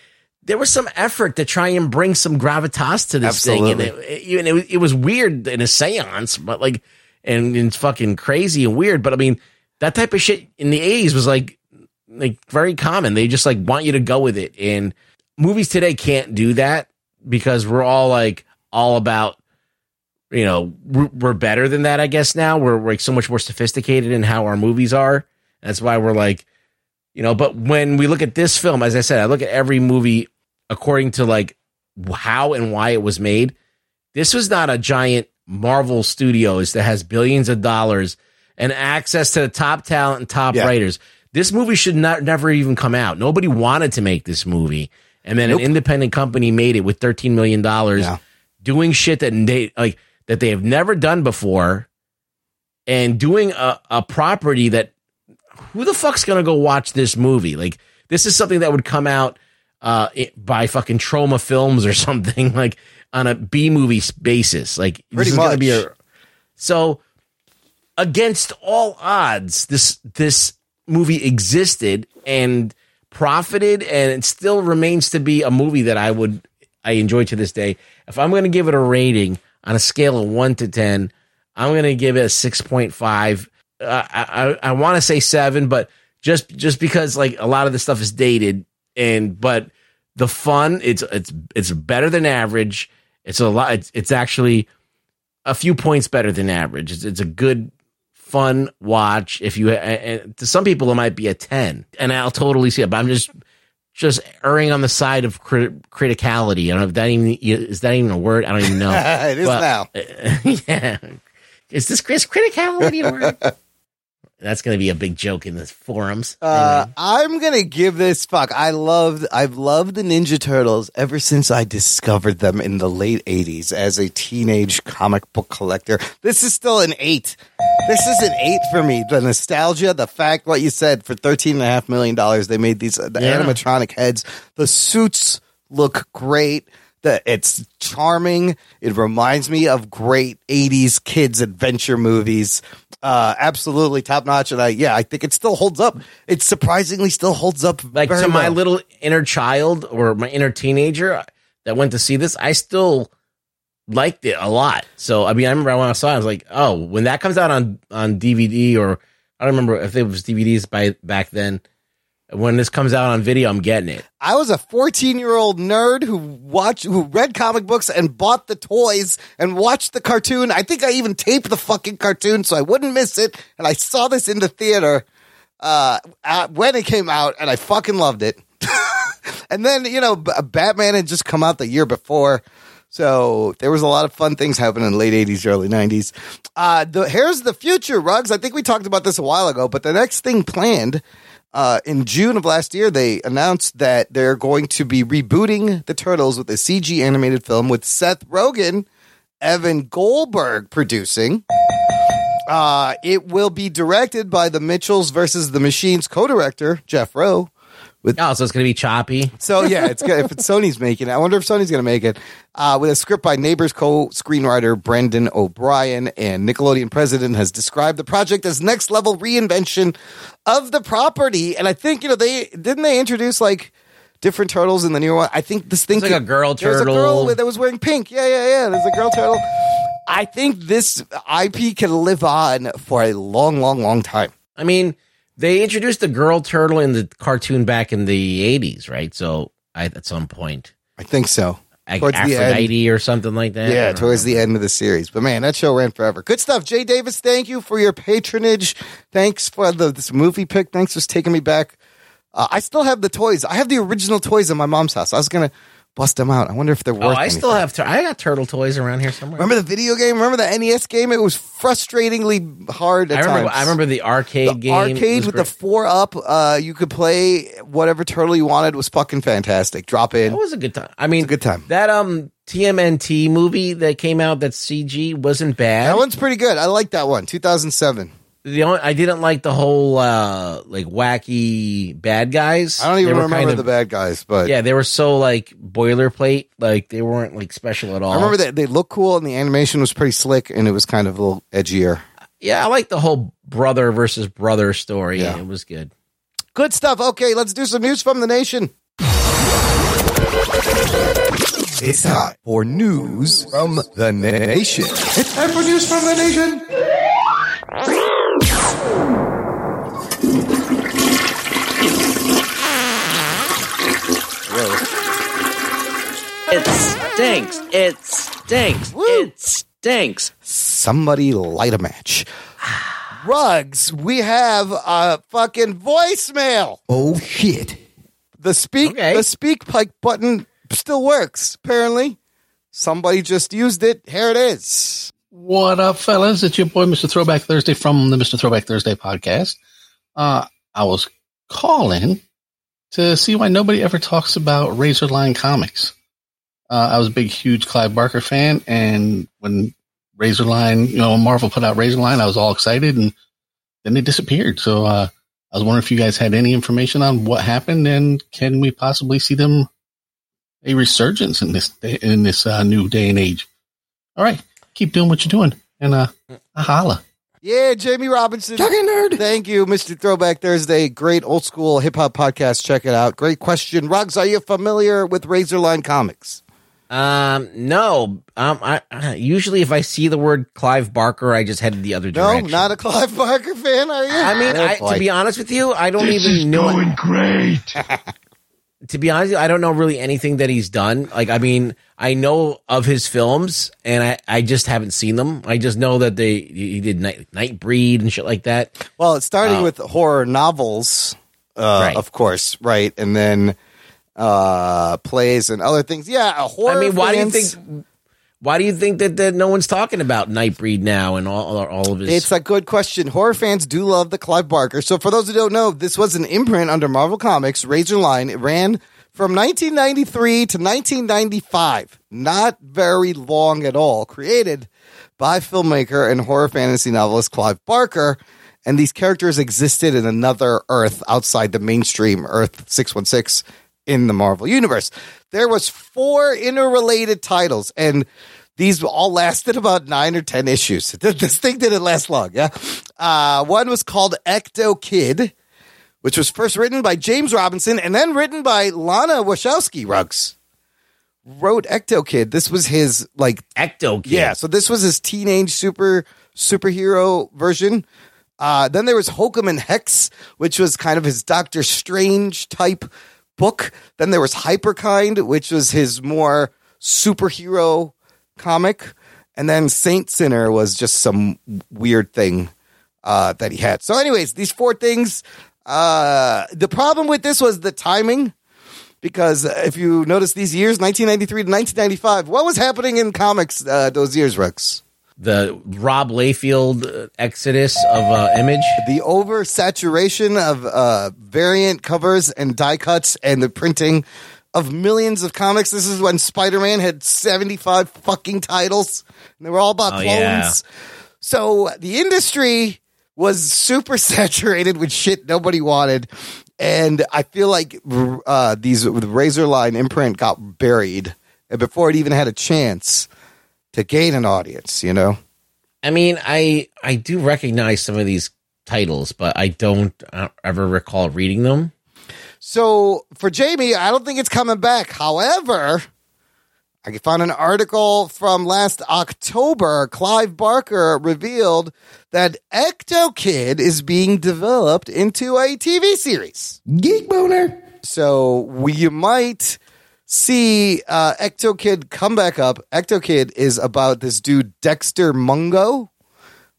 there was some effort to try and bring some gravitas to this thing, and it, it, it, it was weird in a seance, but like, and it's fucking crazy and weird. But I mean, that type of shit in the '80s was like like very common. They just like want you to go with it, and movies today can't do that because we're all like all about you know we're, better than that i guess now we're, we're like so much more sophisticated in how our movies are that's why we're like you know but when we look at this film as i said i look at every movie according to like how and why it was made this was not a giant marvel studios that has billions of dollars and access to the top talent and top Yeah. writers. This movie should not never even come out. Nobody wanted to make this movie. And then Nope. an independent company made it with 13 million dollars doing shit that they like that they have never done before and doing a, a property that who the fuck's gonna go watch this movie? Like this is something that would come out uh i- by fucking Troma films or something like on a b movie basis. Like Pretty this is gonna much. be a so against all odds this this movie existed and profited and it still remains to be a movie that i would i enjoy to this day. If i'm going to give it a rating on a scale of 1 to 10 i'm going to give it a 6.5 uh, i i, I want to say 7 but just just because like a lot of the stuff is dated and but the fun it's it's it's better than average. It's a lot it's, it's actually a few points better than average. It's, it's a good fun watch. If you and to some people it might be a 10 and i'll totally see it but i'm just just erring on the side of crit- criticality. I don't know if that even is that even a word? I don't even know. It is now. yeah. Is this Chris criticality a word that's going to be a big joke in the forums Uh, I'm gonna give this fuck. I loved, I've loved the Ninja Turtles ever since I discovered them in the late '80s as a teenage comic book collector. This is still an eight. This is an eight for me. The nostalgia, the fact, what you said, for thirteen and a half million dollars, they made these the Yeah. animatronic heads. The suits look great. The, it's charming. It reminds me of great '80s kids adventure movies. Uh, absolutely top notch. And I, yeah, I think it still holds up. It surprisingly still holds up. like very to my little inner child or my inner teenager that went to see this, I still liked it a lot. So I mean, I remember when I saw it, I was like, oh, when that comes out on on DVD or I don't remember if it was DVDs by back then. When this comes out on video, I'm getting it. I was a 14 year old nerd who watched, who read comic books and bought the toys and watched the cartoon. I think I even taped the fucking cartoon so I wouldn't miss it. And I saw this in the theater, uh, when it came out and I fucking loved it. and then, you know, B- Batman had just come out the year before. So there was a lot of fun things happening in the late 80s, early 90s. Uh, the, here's the future, Rugs. I think we talked about this a while ago, but the next thing planned uh, in June of last year, they announced that they're going to be rebooting the Turtles with a CG animated film with Seth Rogen, Evan Goldberg producing. Uh, it will be directed by the Mitchells versus the Machines co-director Jeff Rowe. With oh, so it's going to be choppy. So yeah, it's good if it's Sony's making it. I wonder if Sony's going to make it uh, with a script by Neighbors co-screenwriter Brendan O'Brien and Nickelodeon president has described the project as next level reinvention of the property. And I think you know they didn't they introduce like different turtles in the new one. I think this thing It's like a girl turtle. There's a girl that was wearing pink. Yeah, yeah, yeah. There's a girl turtle. I think this IP can live on for a long, long, long time. I mean, they introduced the girl turtle in the cartoon back in the 80s, right? So I, at some point, I think so. like Towards. Aphrodite or something like that. Yeah, towards the end of the series. But man, that show ran forever. Good stuff. Jay Davis, thank you for your patronage. Thanks for the this movie pick. Thanks for taking me back. Uh, I still have the toys. I have the original toys in my mom's house. I was gonna bust them out. I wonder if they're worth. Oh, I anything. still have. Tur- I got turtle toys around here somewhere. Remember the video game? Remember the NES game? It was frustratingly hard. At I remember. times. I remember the arcade the game. arcade with great. the four up. Uh, you could play whatever turtle you wanted. Was fucking fantastic. Drop in. It was a good time. I mean, a good time. That um TMNT movie that came out that's CG wasn't bad. That one's pretty good. I like that one. 2007. The only I didn't like the whole uh like wacky bad guys. I don't even remember kind the bad guys, but Yeah, they were so like boilerplate, like they weren't like special at all. I remember that they looked cool and the animation was pretty slick and it was kind of a little edgier. Yeah, I like the whole brother versus brother story. Yeah. It was good. Good stuff. Okay, let's do some news from the nation. It's time for news from the nation. It's time for news from the nation. It stinks. It stinks. It stinks. Somebody light a match. Rugs, we have a fucking voicemail. Oh shit. The speak the SpeakPipe button still works, apparently. Somebody just used it. Here it is. What up, fellas? It's your boy, Mr. Throwback Thursday from the Mr. Throwback Thursday podcast. Uh, I was calling to see why nobody ever talks about Razorline Comics. Uh, I was a big, huge Clive Barker fan, and when Razorline, you know, Marvel put out Razorline, I was all excited, and then they disappeared. So uh, I was wondering if you guys had any information on what happened, and can we possibly see them a resurgence in this in this uh, new day and age? All right, keep doing what you're doing, and uh, holla. Yeah, Jamie Robinson. Talking nerd. Thank you, Mr. Throwback Thursday. Great old school hip hop podcast. Check it out. Great question. Rugs, are you familiar with Razorline Comics? Um, no. Um, I, I usually if I see the word Clive Barker, I just head the other direction. No, direction. not a Clive Barker fan, are you? I mean, Oh, I, to be honest with you, I don't even know. great. to be honest, I don't know really anything that he's done. Like, I mean, I know of his films, and I, I just haven't seen them. I just know that they he did Night Nightbreed and shit like that. Well, it's starting Oh. with horror novels, uh, Right. of course, right? And then uh, plays and other things. Yeah, a horror. I mean, why do you think? Why do you think that, that no one's talking about Nightbreed now and all all of his? It's a good question. Horror fans do love the Clive Barker. So, for those who don't know, this was an imprint under Marvel Comics, Razorline. It ran from 1993 to 1995. Not very long at all. Created by filmmaker and horror fantasy novelist Clive Barker. And these characters existed in another Earth outside the mainstream Earth 616 in the Marvel Universe. There was four interrelated titles, and these all lasted about nine or ten issues. This thing didn't last long. Yeah, uh, one was called Ecto Kid, which was first written by James Robinson and then written by Lana Wachowski. Rugs wrote Ecto Kid. This was his like Ecto Kid. Yeah, so this was his teenage super superhero version. Uh, then there was Hokum and Hex, which was kind of his Doctor Strange type book. Then there was Hyperkind, which was his more superhero comic. And then Saint Sinner was just some weird thing uh, that he had. So, anyways, these four things. Uh, the problem with this was the timing. Because if you notice these years, 1993 to 1995, what was happening in comics uh, those years, Rex? The Rob Liefeld uh, exodus of uh, image. The oversaturation of uh, variant covers and die cuts and the printing of millions of comics. This is when Spider Man had 75 fucking titles, and they were all about Oh, clones. yeah. So the industry was super saturated with shit nobody wanted. And I feel like uh, these the Razorline imprint got buried before it even had a chance to gain an audience, you know? I mean, I I do recognize some of these titles, but I don't uh, ever recall reading them. So for Jamie, I don't think it's coming back. However, I found an article from last October. Clive Barker revealed that Ecto Kid is being developed into a TV series. Geek boner. So we, you might see uh, Ecto Kid come back up. Ecto Kid is about this dude Dexter Mungo.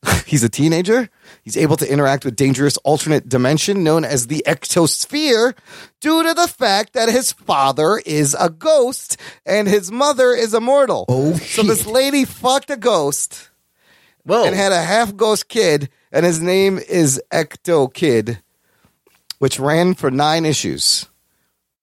He's a teenager. He's able to interact with dangerous alternate dimension known as the ectosphere due to the fact that his father is a ghost and his mother is immortal. Oh, so this lady fucked a ghost Whoa. and had a half ghost kid, and his name is Ecto Kid, which ran for nine issues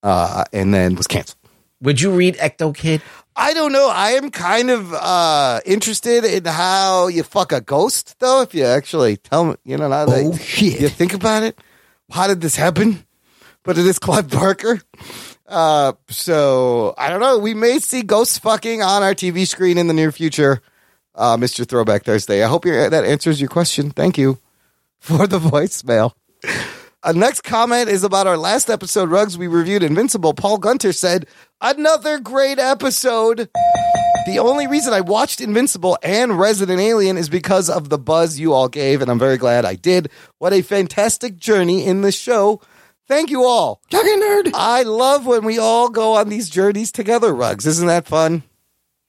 uh, and then was canceled. Would you read Ecto Kid? I don't know. I am kind of uh interested in how you fuck a ghost, though. If you actually tell me, you know, now that Oh, shit. you think about it, how did this happen? But it is Clive Barker. Uh, so I don't know. We may see ghosts fucking on our TV screen in the near future. Uh, Mr. Throwback Thursday. I hope that answers your question. Thank you for the voicemail. Uh, next comment is about our last episode, Rugs. We reviewed Invincible. Paul Gunter said, Another great episode. The only reason I watched Invincible and Resident Alien is because of the buzz you all gave, and I'm very glad I did. What a fantastic journey in the show. Thank you all. Talking nerd. I love when we all go on these journeys together, Rugs. Isn't that fun?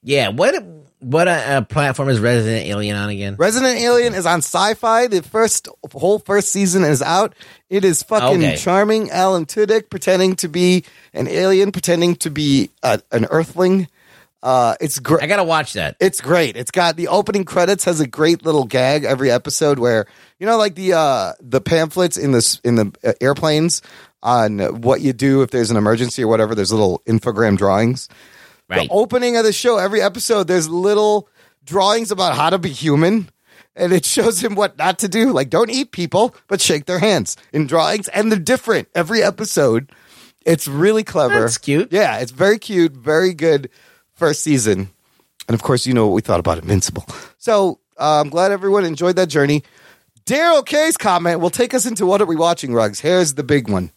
Yeah. What what a, uh, platform is Resident Alien on again? Resident Alien is on Syfy. The first whole first season is out. It is fucking Okay. charming. Alan Tudyk pretending to be an alien, pretending to be a, an Earthling. Uh, it's great. I gotta watch that. It's great. It's got the opening credits has a great little gag every episode where you know like the uh the pamphlets in the in the uh, airplanes on what you do if there's an emergency or whatever. There's little infogram drawings. Right. The opening of the show, every episode, there's little drawings about how to be human. And it shows him what not to do. Like, don't eat people, but shake their hands in drawings. And they're different every episode. It's really clever. That's cute. Yeah, it's very cute. Very good first season. And of course, you know what we thought about Invincible. So uh, I'm glad everyone enjoyed that journey. Daryl K's comment will take us into what are we watching, Rugs? Here's the big one.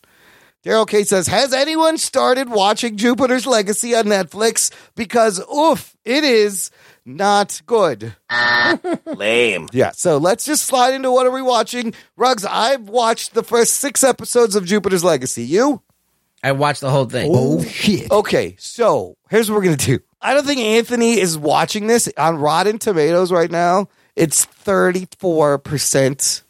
Daryl K says, Has anyone started watching Jupiter's Legacy on Netflix? Because, oof, it is not good. Lame. Yeah, so let's just slide into what are we watching. Rugs, I've watched the first six episodes of Jupiter's Legacy. You? I watched the whole thing. Oh shit. Okay, so here's what we're gonna do. I don't think Anthony is watching this on Rotten Tomatoes right now. It's 34%,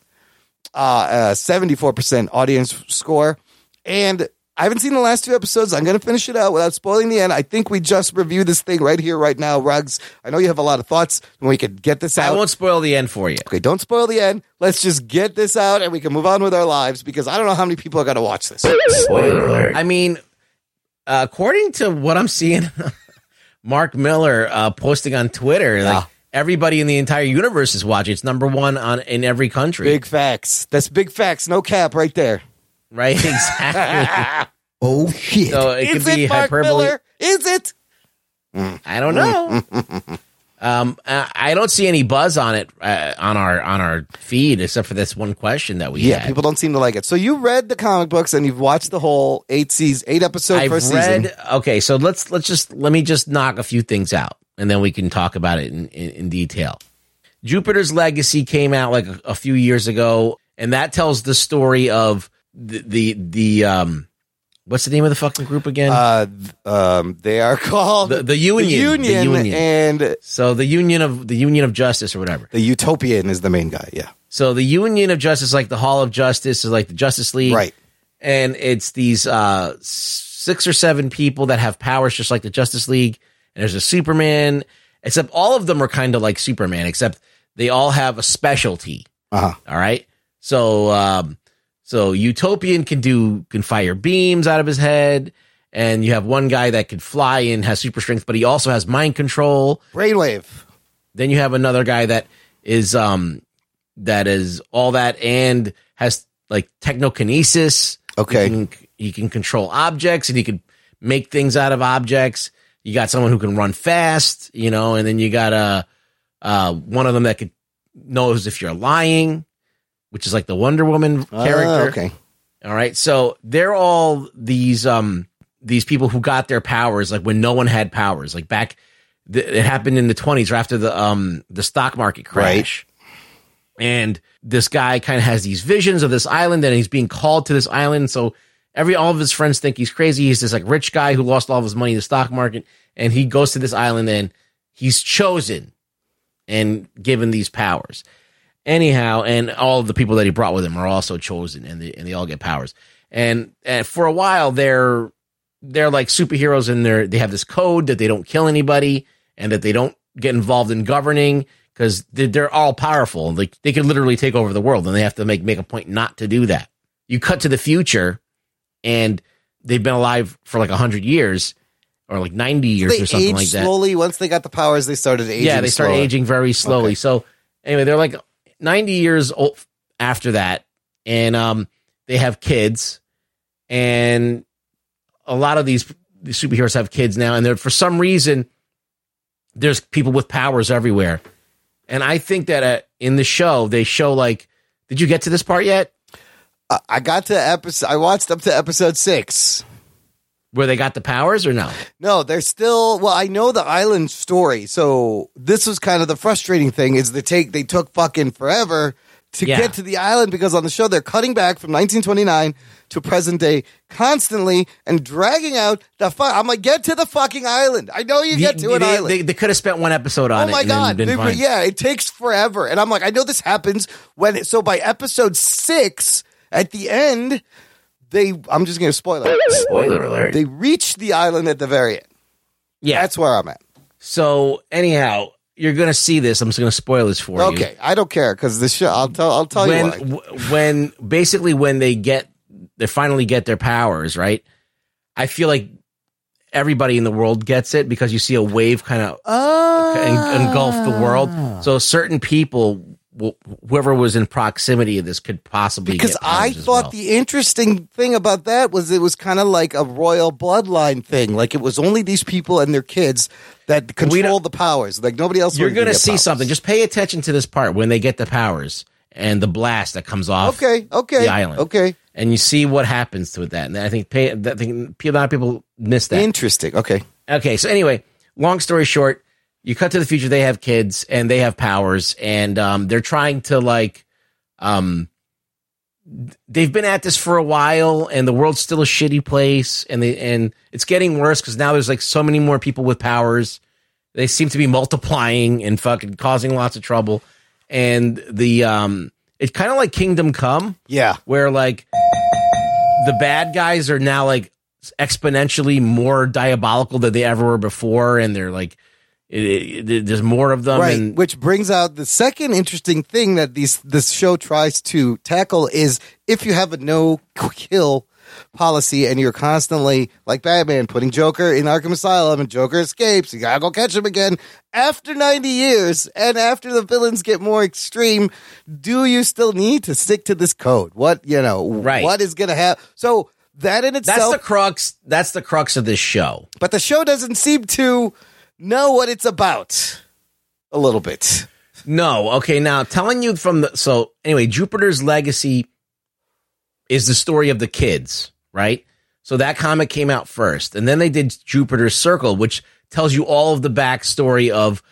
uh, uh 74% audience score. And I haven't seen the last two episodes. I'm going to finish it out without spoiling the end. I think we just reviewed this thing right here, right now, Rugs. I know you have a lot of thoughts, and we could get this out. I won't spoil the end for you. Okay, don't spoil the end. Let's just get this out, and we can move on with our lives because I don't know how many people are going to watch this. Spoiler alert. I mean, uh, according to what I'm seeing, Mark Millar uh, posting on Twitter, like everybody in the entire universe is watching. It's number one on in every country. Big facts. That's big facts. No cap right there. Right? Exactly. Oh shit. so it Is could be it Mark hyperbole. Miller? Is it? I don't know. um, I I don't see any buzz on it uh, on our on our feed except for this one question that we Yeah, had. people don't seem to like it. So you read the comic books and you've watched the whole eight season, eight episode I've first read. season. Okay, so let's let's just let me just knock a few things out, and then we can talk about it in, in, in detail. Jupiter's Legacy came out like a, a few years ago, and that tells the story of the the the um, what's the name of the fucking group again? Uh, um, they are called the the Union, the Union, the Union, and so the Union of the Union of Justice or whatever. the Utopian is the main guy. Yeah, So the Union of Justice, like the Hall of Justice, is like the Justice League, right. and it's these uh six or seven people that have powers just like the Justice League. And there's a Superman, except all of them are kind of like Superman, except they all have a specialty. Uh huh. All right. So um so Utopian can do can fire beams out of his head, and you have one guy that can fly and has super strength, but he also has mind control. Brainwave. Then you have another guy that is um that is all that and has like technokinesis. Okay. He can, he can control objects and he can make things out of objects. You got someone who can run fast, you know, and then you got uh uh one of them that could knows if you're lying, which is like the Wonder Woman Ah, character. okay. All right. So they're all these um these people who got their powers like when no one had powers. Like back th- it happened in the 20s or after the um the stock market crash. And this guy kind of has these visions of this island and he's being called to this island. So every all of his friends think he's crazy. He's this like rich guy who lost all of his money in the stock market and he goes to this island and he's chosen and given these powers anyhow, and all of the people that he brought with him are also chosen, and they and they all get powers. And and for a while, they're they're like superheroes, and they're they have this code that they don't kill anybody, and that they don't get involved in governing because they're, they're all powerful. Like they could literally take over the world, and they have to make make a point not to do that. You cut to the future, and they've been alive for like a hundred years, or like 90 years they or something like that. slowly. Once they got the powers, they started aging. yeah, they start aging very slowly. Okay. So anyway, they're like 90 years old after that, and um, they have kids, and a lot of these, these superheroes have kids now, and for some reason there's people with powers everywhere, and I think that uh, in the show they show like, did you get to this part yet? I got to episode. I watched up to episode six. Where they got the powers or no? No, they're still. Well, I know the island story, so this was kind of the frustrating thing. Is the take they took fucking forever to Yeah. get to the island because on the show they're cutting back from 1929 to present day constantly and dragging out the fuck. I'm like, get to the fucking island. I know you get to they, an they, island. They, they could have spent one episode on Oh it. Oh my god! They- yeah, it takes forever, and I'm like, I know this happens when. So by episode six, at the end, they. I'm just gonna spoil it. Spoiler alert. They reach the island at the very end. Yeah, that's where I'm at. So anyhow, you're gonna see this. I'm just gonna spoil this for you. Okay, I don't care because the show. I'll tell. I'll tell when you. Why. when basically when they get they finally get their powers, right? I feel like everybody in the world gets it because you see a wave kind of ah. en- engulf the world. So certain people, wh- whoever was in proximity of this, could possibly Because I thought well. the interesting thing about that was it was kind of like a royal bloodline thing. Like it was only these people and their kids that control the powers. Like nobody else. You're would gonna see powers. something. Just pay attention to this part when they get the powers and the blast that comes off. Okay, okay, the island. okay. and you see what happens to that. And I think pay. I think a lot of people miss that. Interesting. Okay. Okay. So anyway, long story short, you cut to the future. They have kids and they have powers, and um, they're trying to like, um, they've been at this for a while, and the world's still a shitty place, and they and it's getting worse because now there's like so many more people with powers. They seem to be multiplying and fucking causing lots of trouble, and the um, it's kind of like Kingdom Come. Yeah. Where like the bad guys are now like exponentially more diabolical than they ever were before, and they're like, it, it- there's more of them. right. And Which brings out the second interesting thing that these this show tries to tackle is if you have a no kill policy and you're constantly like Batman putting Joker in Arkham Asylum and Joker escapes, you gotta go catch him again. After 90 years and after the villains get more extreme, do you still need to stick to this code? What you know, Right. what is gonna happen? So that in itself That's the crux. That's the crux of this show. but the show doesn't seem to know what it's about a little bit. No, okay. Now telling you from the so anyway, Jupiter's Legacy is the story of the kids, right? So that comic came out first, and then they did Jupiter's Circle, which tells you all of the backstory of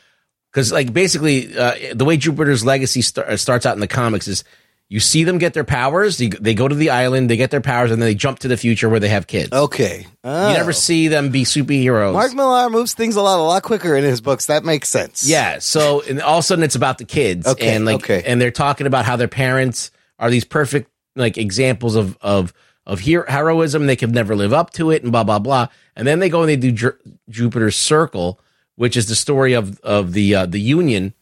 because like basically uh, the way Jupiter's Legacy st- starts out in the comics is you see them get their powers, you, they go to the island, they get their powers, and then they jump to the future where they have kids. Okay, You never see them be superheroes. Mark Millar moves things a lot, a lot quicker in his books. That makes sense. Yeah. So and all of a sudden it's about the kids. Okay, And like okay. and they're talking about how their parents are these perfect like examples of of of hero- heroism. They could never live up to it and blah blah blah. And then they go and they do Ju- Jupiter's Circle, which is the story of of the uh, the Union,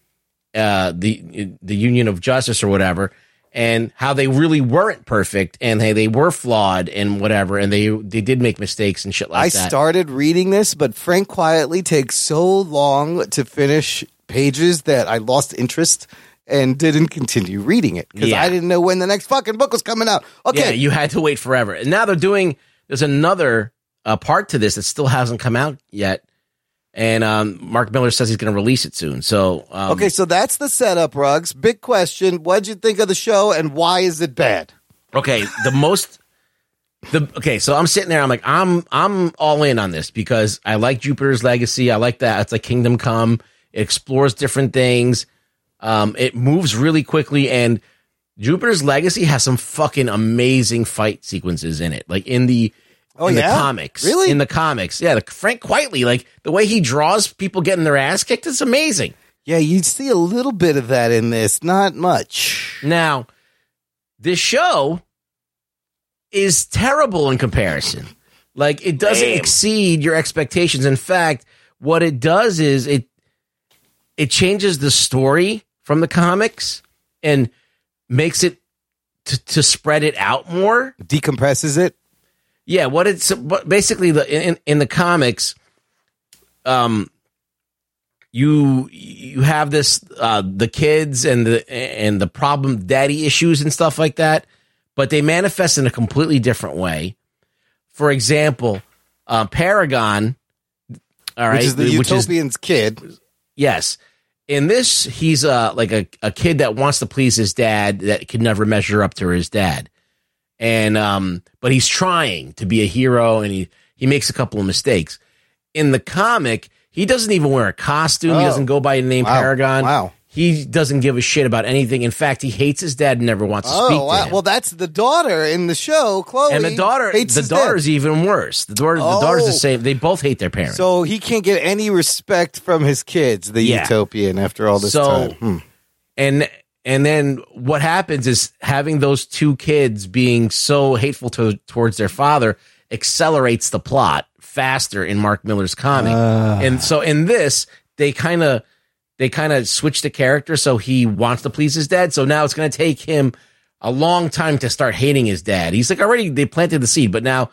uh, the the Union of Justice or whatever. And how they really weren't perfect, and hey, they were flawed, and whatever, and they they did make mistakes and shit like I that. I started reading this, but Frank Quietly takes so long to finish pages that I lost interest and didn't continue reading it because Yeah. I didn't know when the next fucking book was coming out. Okay, Yeah, you had to wait forever. And now they're doing there's another uh, part to this that still hasn't come out yet. And um, Mark Millar says he's going to release it soon. So um, okay, so that's the setup, Rugs. Big question: What'd you think of the show, and why is it bad? okay, the most the okay, so I'm sitting there. I'm like, I'm I'm all in on this because I like Jupiter's Legacy. I like that. It's like Kingdom Come. It explores different things. Um, it moves really quickly, and Jupiter's Legacy has some fucking amazing fight sequences in it. Like in the Oh, in yeah? the comics, Really? in the comics, yeah. The, Frank Quietly, like the way he draws people getting their ass kicked, is amazing. Yeah, you see a little bit of that in this, not much. Now, this show is terrible in comparison. Like it doesn't Damn. exceed your expectations. In fact, what it does is it it changes the story from the comics and makes it to, to spread it out more. Decompresses it. Yeah, what it's what basically the in in the comics, um, you you have this uh, the kids and the and the problem daddy issues and stuff like that, but they manifest in a completely different way. For example, uh, Paragon, all right, which is the which is- Utopian's kid. Yes. In this, he's uh, like a, a kid that wants to please his dad that can never measure up to his dad. And um, but he's trying to be a hero and he, he makes a couple of mistakes. In the comic, he doesn't even wear a costume. He Oh. doesn't go by the name Wow. Paragon. Wow. He doesn't give a shit about anything. In fact, he hates his dad and never wants to speak Oh, to him. well, that's the daughter in the show, Chloe. and the daughter, hates the dad. daughter's even worse. The daughter, the daughter's the Oh. same. They both hate their parents. So he can't get any respect from his kids, the Yeah. Utopian, after all this So- time. Hmm. and and then what happens is having those two kids being so hateful to, towards their father accelerates the plot faster in Mark Millar's comic. Ah. and so in this, they kind of they kind of switch the character so he wants to please his dad. So now it's going to take him a long time to start hating his dad. He's like already they planted the seed, but now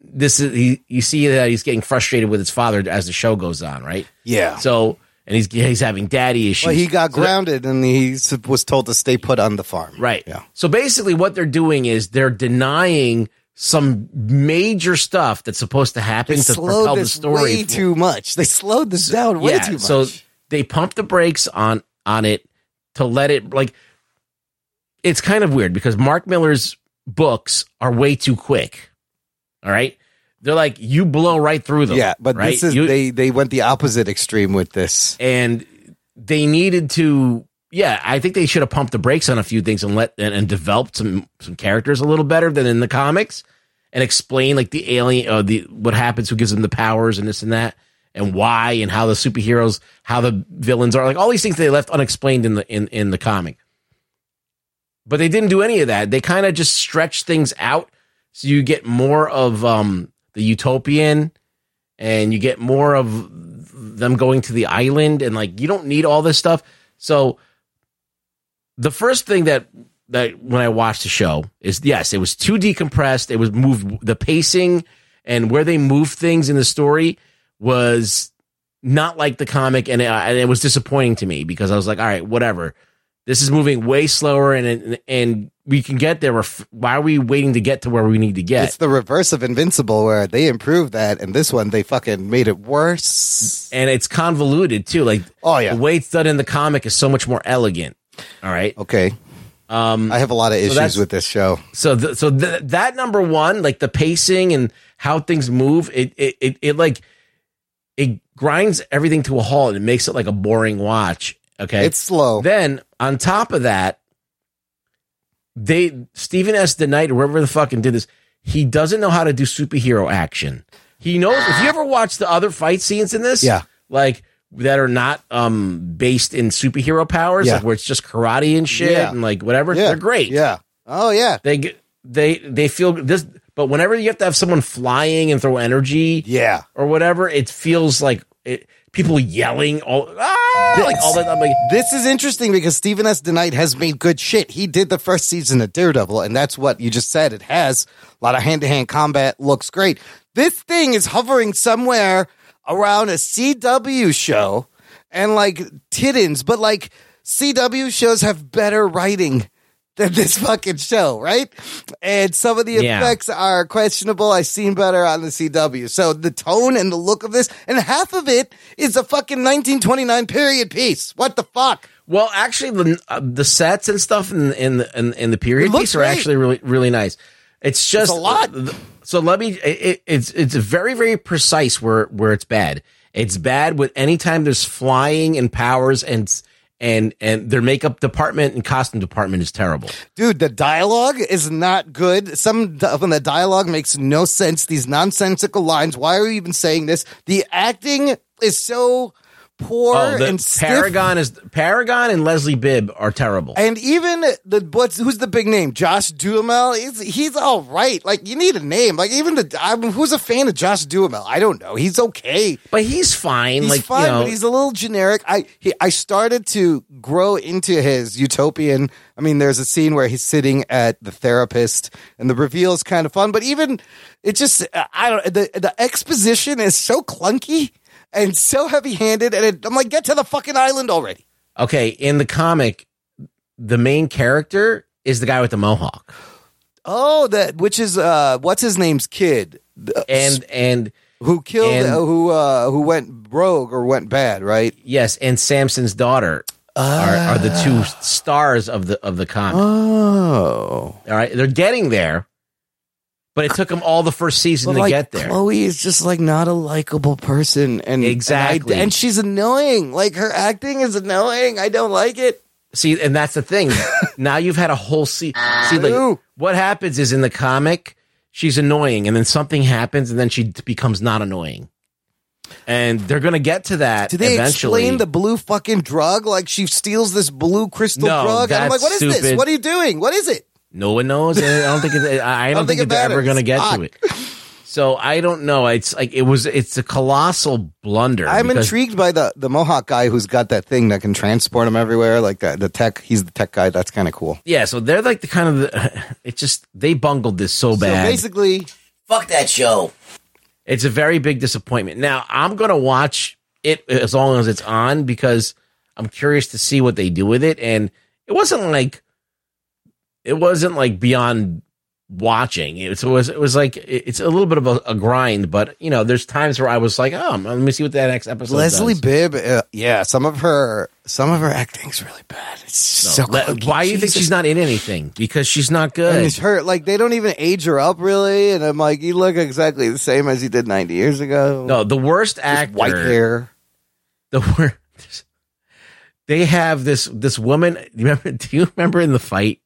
this is he, you see that he's getting frustrated with his father as the show goes on, right? Yeah. So and he's he's having daddy issues. Well, he got So that- grounded and he was told to stay put on the farm. Right. Yeah. So basically, what they're doing is they're denying some major stuff that's supposed to happen They to propel the story. way too much. They slowed this down way yeah. too much. So they pump the brakes on on it to let it like. It's kind of weird because Mark Millar's books are way too quick. All right. They're like you blow right through them. yeah, but right? this is You- they they went the opposite extreme with this. and they needed to yeah i think they should have pumped the brakes on a few things and let and, and developed some some characters a little better than in the comics and explain like the alien uh, the what happens who gives them the powers and this and that and why and how the superheroes how the villains are like all these things they left unexplained in the in, in the comic but they didn't do any of that they kind of just stretched things out so you get more of um the utopian and you get more of them going to the island and like you don't need all this stuff. So the first thing that that when i watched the show is yes it was too decompressed. It was moved the pacing and where they moved things in the story was not like the comic and it, and it was disappointing to me because i was like all right whatever this is moving way slower and and, and we can get there why are we waiting to get to where we need to get It's the reverse of Invincible, where they improved that, and this one they fucking made it worse. and it's convoluted too. Like, oh yeah, the way it's done in the comic is so much more elegant. All right. Okay. Um, I have a lot of issues that's- with this show. So, th- so th- that number one, like the pacing and how things move, it, it, it, it like it grinds everything to a halt and it makes it like a boring watch. Okay, It's slow. Then on top of that, they Stephen S. DeKnight or whoever the fucking did this, he doesn't know how to do superhero action. He knows if you ever watch the other fight scenes in this, Yeah. like that are not um based in superhero powers, Yeah. like where it's just karate and shit Yeah. and like whatever, Yeah. they're great. Yeah. Oh yeah. They they they feel this but whenever you have to have someone flying and throw energy Yeah. or whatever, it feels like it, people yelling all ah, like all that. I'm like, This is interesting because Stephen S. DeKnight has made good shit. He did the first season of Daredevil, and that's what you just said. It has a lot of hand to hand combat, looks great. This thing is hovering somewhere around a CW show and like Titans, but like CW shows have better writing than this fucking show, right? And some of the Yeah. effects are questionable. I've seen better on the CW. So the tone and the look of this, and half of it is a fucking 1929 period piece. What the fuck? Well, actually, the uh, the sets and stuff in in the, in, in the period piece are actually really really nice. It's just a lot. So let me. It, it's it's very very precise where where it's bad. It's bad with anytime there's flying and powers and and and their makeup department and costume department is terrible. Dude, the dialogue is not good. Some of the dialogue makes no sense. These nonsensical lines. Why are you even saying this? The acting is so poor Oh, the and stiff. Paragon is Paragon and Leslie Bibb are terrible. And even the what's who's the big name? Josh Duhamel. He's he's all right. Like you need a name. Like even the I mean, who's a fan of Josh Duhamel? I don't know. He's okay. But he's fine. He's like fine, you know, but he's a little generic. I he, I started to grow into his utopian. I mean, there's a scene where he's sitting at the therapist, and the reveal is kind of fun. But even it just I don't the the exposition is so clunky. And so heavy handed. And it, I'm like, get to the fucking island already. Okay, in the comic, the main character is the guy with the mohawk, Oh, that which is uh, what's his name's kid, The- and and who killed and- uh, who uh, who went rogue or went bad, right? yes, and Samson's daughter are, are the two stars of the of the comic. Oh, All right, they're getting there, but it took them all the first season But to like get there. Chloe is just like not a likable person, and Exactly. and, I- and she's annoying. Like her acting is annoying. I don't like it. See, and that's the thing. now you've had a whole se- see. Like, what happens is in the comic, she's annoying, and then something happens, and then she becomes not annoying. And they're gonna get to that Do they eventually. explain the blue fucking drug? Like she steals this blue crystal No, drug, and I'm like, what is this? What are you doing? What is it? No one knows. I don't think. It, I I don't, don't think, think it they're ever gonna get to it. So I don't know. It's like it was. It's a colossal blunder. I'm because- intrigued by the the Mohawk guy who's got that thing that can transport him everywhere. Like the, the tech, he's the tech guy. That's kind of cool. Yeah, so they're like the kind of the. It just they bungled this so So bad. basically, Fuck that show. It's a very big disappointment. Now I'm gonna watch it as long as it's on because I'm curious to see what they do with it. And it wasn't like it wasn't like beyond watching. It was it was like it's a little bit of a, a grind, but you know, there's times where I was like, oh, let me see what that next episode. Is. Leslie does. Bibb, uh, yeah, some of her some of her acting's really bad. It's No, so Le- why do you think she's not in anything? Because she's not And good. it's her like they don't even age her up really, and I'm like, you look exactly the same as you did 90 years ago. No, the worst Just actor. white hair. the worst. they have this this woman you remember do you remember in the fight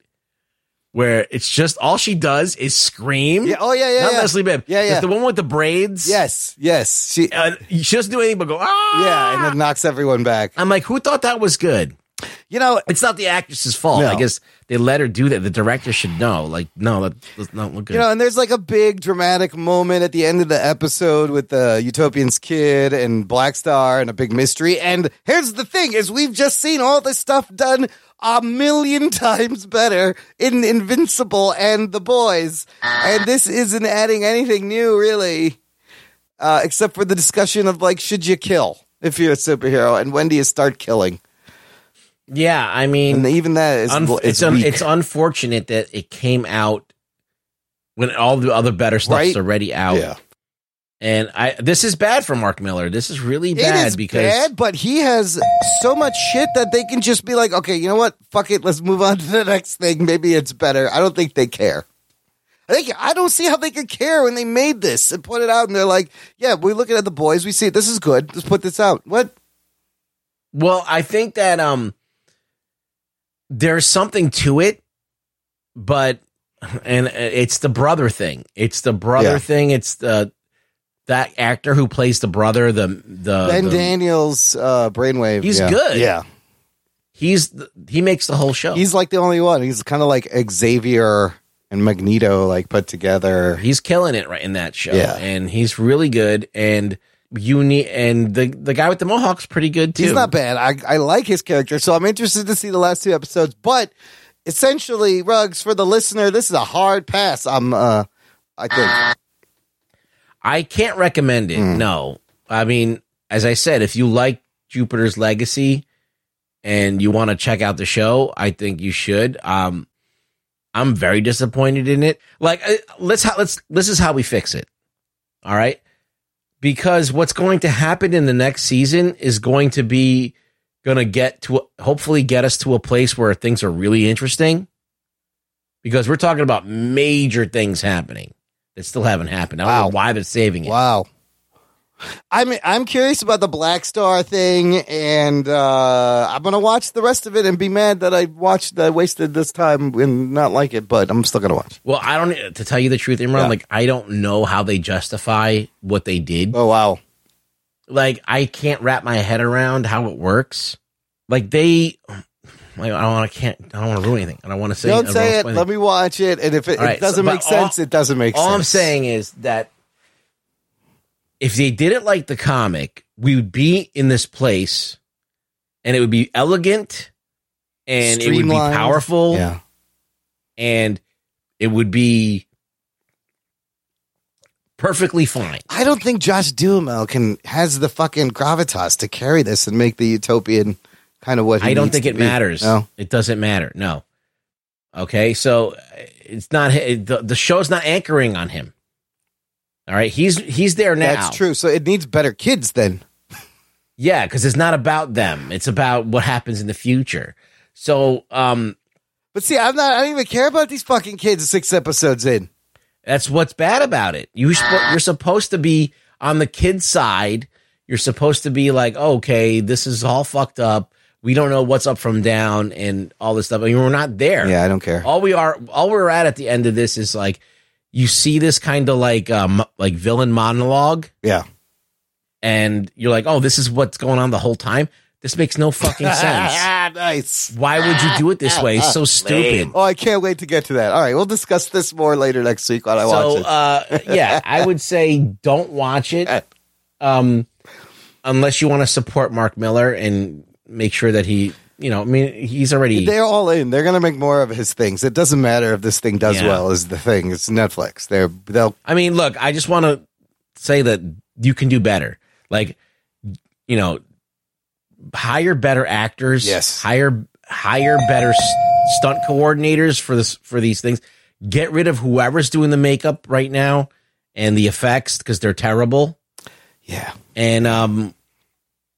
where it's just all she does is scream Yeah, oh yeah, yeah, not yeah. Leslie Bibb Yeah, yeah. It's the one with the braids Yes, yes. She uh, she doesn't do anything but go ah yeah, and it knocks everyone back. I'm like who thought that was good You know, it's not the actress's fault No. I guess they let her do that the director should know like no that does not look good You know, and there's like a big dramatic moment at the end of the episode with the Utopian's kid and Black Star and a big mystery. And here's the thing is we've just seen all this stuff done a million times better in Invincible and The Boys. And this isn't adding anything new really. Uh, except for the discussion of like, should you kill if you're a superhero and when do you start killing? yeah I mean And even that is, Unf- is it's un- it's unfortunate that it came out when all the other better stuff's Right? already out. Yeah. And I this is bad for Mark Millar. This is really bad it is because bad, but he has so much shit that they can just be like, okay, you know what? Fuck it, let's move on to the next thing. Maybe it's better. I don't think they care. I think I don't see how they could care when they made this and put it out, and they're like, yeah, we're looking at the boys. We see this is good. Let's put this out. What? well, I think that um there's something to it, but and it's the brother thing. It's the brother Yeah. thing. It's the that actor who plays the brother, the the, ben the- Daniels, uh, Brainwave. He's yeah. good. Yeah, he's the, he makes the whole show. he's like the only one. He's kind of like Xavier and Magneto, like put together. he's killing it right in that show. Yeah. And he's really good and you need and the the guy with the mohawk's pretty good too. He's not bad. I, I like his character, so I'm interested to see the last two episodes. But essentially, Rugs for the listener, this is a hard pass. I'm, uh, I think. I can't recommend it. Hmm. No. I mean, as I said, if you like Jupiter's Legacy and you want to check out the show, I think you should. Um I'm very disappointed in it. Like uh, let's how let's this is how we fix it. All right? Because what's going to happen in the next season is going to be going to get to hopefully get us to a place where things are really interesting. Because we're talking about major things happening that still haven't happened. I don't know why they're saving it. Wow. I'm I'm curious about the Black Star thing, and uh, I'm gonna watch the rest of it and be mad that I watched, that I wasted this time and not like it. But I'm still gonna watch. Well, I don't to tell you the truth, Imran. Yeah. Like, I don't know how they justify what they did. Oh wow, Like, I can't wrap my head around how it works. Like they, I don't want to can't. I don't want to ruin anything. I don't want to say. don't say it. Let me watch it, and if it, right, it doesn't so- make but all- sense, it doesn't make All sense. All I'm saying is that if they did it like the comic, we would be in this place, and it would be elegant, and it would be powerful, Yeah. and it would be perfectly fine. I don't think Josh Duhamel can has the fucking gravitas to carry this and make the utopian kind of what I don't think it be. matters. No. It doesn't matter. No. Okay, so it's not it, the the show's not anchoring on him. All right, he's he's there now. That's true. So it needs better kids then. Yeah, because it's not about them. It's about what happens in the future. So, um, But see, I'm not. I don't even care about these fucking kids. Six episodes in. That's what's bad about it. You sp- you're supposed to be on the kid side. You're supposed to be like, okay, this is all fucked up. We don't know what's up from down and all this stuff. I mean, we're not there. Yeah, I don't care. All we are, all we're at at the end of this is like, you see this kind of like, um, like villain monologue, Yeah. and you're like, oh, this is what's going on the whole time. This makes no fucking sense. nice. Why would you do it this way? So stupid. Oh, I can't wait to get to that. All right, we'll discuss this more later next week when I watch it. uh yeah i would say don't watch it um unless you want to support mark millar and make sure that he you know i mean he's already They're all in. They're gonna make more of his things. It doesn't matter if this thing does Yeah. well. Is the thing? It's Netflix. They're they'll. i mean look i just want to say that you can do better like you know hire better actors Yes. hire hire better stunt coordinators for this for these things get rid of whoever's doing the makeup right now and the effects because they're terrible Yeah. And um,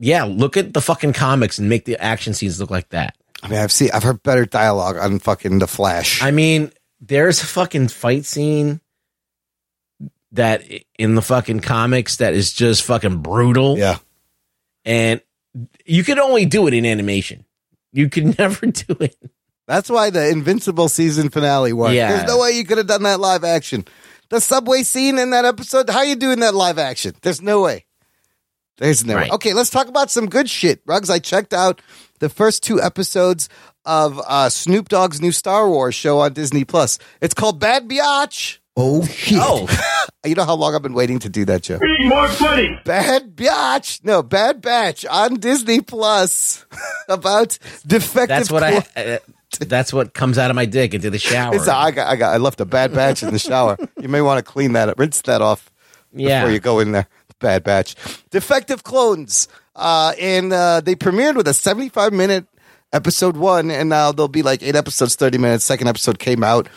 yeah, look at the fucking comics and make the action scenes look like that. I mean, I've seen. I've heard better dialogue on fucking The Flash. I mean, there's a fucking fight scene that in the fucking comics that is just fucking brutal. Yeah. And you could only do it in animation. You could never do it. That's why the Invincible season finale worked. Yeah. There's no way you could have done that live action. The subway scene in that episode. How you doing that live action? There's no way. There's no Right. Okay, let's talk about some good shit. Rugs, I checked out the first two episodes of uh, Snoop Dogg's new Star Wars show on Disney Plus. It's called Bad Biatch. Oh shit! Oh, You know how long I've been waiting to do that show? Be more funny. Bad Biatch. No, Bad Batch on Disney Plus about defective. that's what clo- I. Uh, that's what comes out of my dick into the shower. It's a, I got, I got, I left a bad batch in the shower. you may want to clean that up, rinse that off Yeah. before you go in there. Bad batch. Defective clones. Uh, and uh, they premiered with a 75 minute episode one, and now there'll be like eight episodes, 30 minutes. Second episode came out.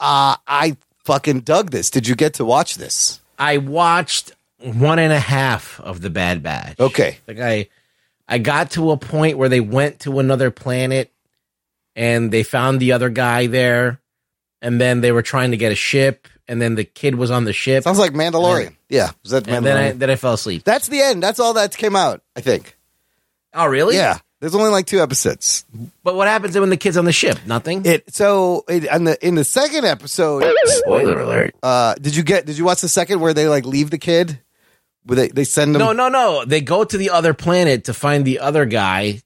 Uh, I fucking dug this. Did you get to watch this? I watched one and a half of the Bad Batch. Okay. Like I, I got to a point where they went to another planet, and they found the other guy there, and then they were trying to get a ship, and then the kid was on the ship. Sounds like Mandalorian. yeah. Was that and then I Mandalorian? then I fell asleep. That's the end. That's all that came out, I think. Oh, really? Yeah. There's only like two episodes. But what happens when the kid's on the ship? Nothing. It so it, on the in the second episode. Spoiler alert. Uh, did you get? Did you watch the second where they like leave the kid? Where they they send him No, no, no. They go to the other planet to find the other guy.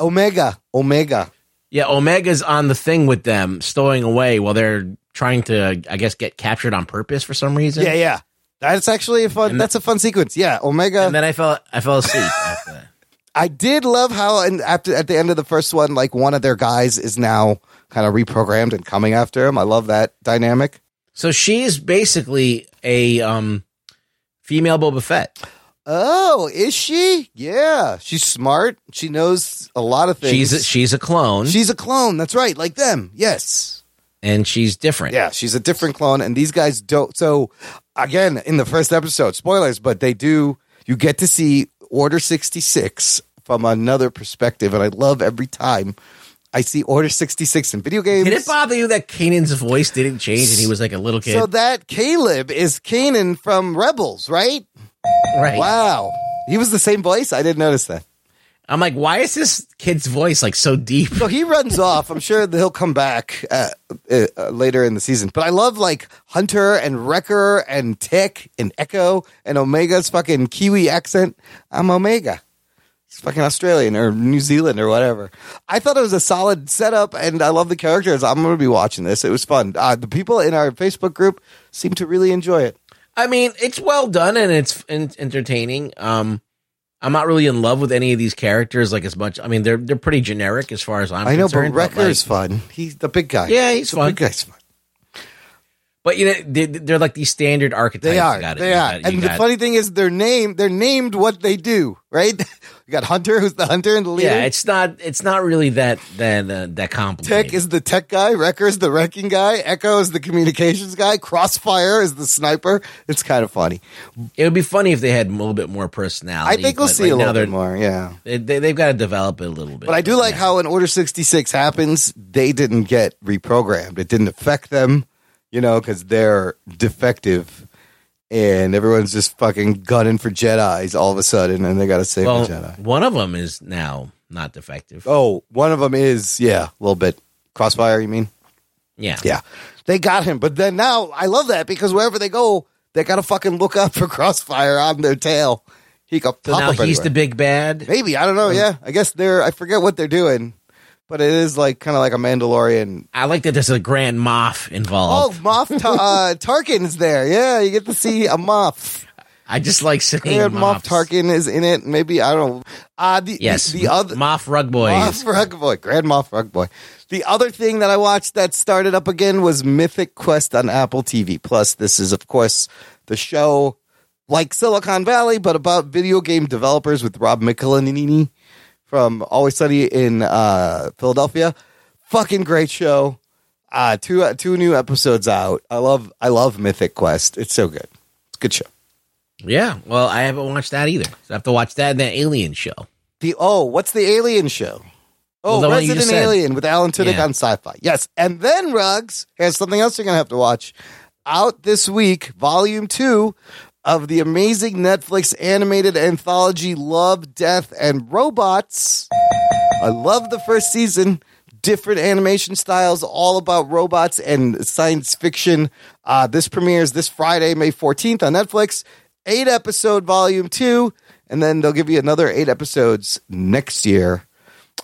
Omega Omega. Yeah, Omega's on the thing with them, stowing away while they're trying to, I guess, get captured on purpose for some reason. Yeah, yeah. That's actually a fun. And that's a fun sequence. Yeah, Omega. And then I fell, I fell asleep after. I did love how, and after at the end of the first one, like one of their guys is now kind of reprogrammed and coming after him. I love that dynamic. So she's basically a um, female Boba Fett. Oh, is she? Yeah, she's smart. She knows a lot of things. She's a, she's a clone, she's a clone. That's right, like them. Yes. And she's different. Yeah, she's a different clone, and these guys don't. So, again, in the first episode, spoilers, but they do. You get to see Order sixty six from another perspective, and I love every time I see Order sixty six in video games. Did it bother you that Kanan's voice didn't change and he was like a little kid? So that Caleb is Kanan from Rebels, right? right. Wow, he was the same voice. I didn't notice that. I'm like, why is this kid's voice like so deep? So he runs off. I'm sure that he'll come back uh, uh, later in the season. But I love like Hunter and Wrecker and Tech and Echo and Omega's fucking Kiwi accent. I'm Omega. He's fucking Australian or New Zealand or whatever. I thought it was a solid setup, and I love the characters. I'm going to be watching this. It was fun. Uh, the people in our Facebook group seem to really enjoy it. I mean, it's well done and it's en- entertaining. Um, I'm not really in love with any of these characters like as much. I mean, they're they're pretty generic as far as I'm concerned. i know, but Wrecker's like- fun. He's the big guy. Yeah, he's the fun. Big guy's fun. But you know, they, they're like these standard archetypes. They are. Got it. They are. got. And the funny thing is, they're named. They're named what they do. Right. you got Hunter, who's the hunter and the leader. yeah, it's not. It's not really that that uh, that complicated. Tech is the tech guy. Wrecker is the wrecking guy. Echo is the communications guy. Crossfire is the sniper. It's kind of funny. It would be funny if they had a little bit more personality. I think we'll see right a little bit more. Yeah. They, they, they've got to develop it a little bit. But I do like how in Order 66 happens, they didn't get reprogrammed. It didn't affect them, you know, because they're defective and everyone's just fucking gunning for Jedi's all of a sudden and they got to save well, the Jedi. one of them is now not defective. Oh, one of them is, yeah, a little bit. Crossfire, you mean? Yeah. Yeah. They got him. But then now I love that because wherever they go, they got to fucking look up for Crossfire on their tail. He got So now up he's everywhere. the big bad. Maybe I don't know. Yeah, I guess they're. I forget what they're doing, but it is like kind of like a Mandalorian. I like that there's a Grand Moff involved. Oh. Moff Ta- uh, Tarkin's there. Yeah, you get to see a Moff. I just like saying Grand Moff. Tarkin is in it. Maybe I don't know. Uh, the, Yes, the, the other Moff Rug Boy. Moff Rug Boy, Grand Moff Rug Boy. The other thing that I watched that started up again was Mythic Quest on Apple TV Plus. This is, of course, the show like Silicon Valley, but about video game developers with Rob McElhenney from Always Sunny in uh, Philadelphia. Fucking great show. Uh, two uh, two new episodes out. I love I love Mythic Quest. It's so good. It's a good show. Yeah. Well, I haven't watched that either. So I have to watch that and that Alien show. The oh, what's the Alien show? Oh, Well, Resident. Alien with Alan Tudyk Yeah. on Syfy. Yes, and then Rugs. has something else you're gonna have to watch. Out this week, Volume Two of the amazing Netflix animated anthology Love, Death, and Robots. I love the first season. Different animation styles, all about robots and science fiction. Uh, this premieres this Friday, May 14th on Netflix. Eight episode volume two, and then they'll give you another eight episodes next year.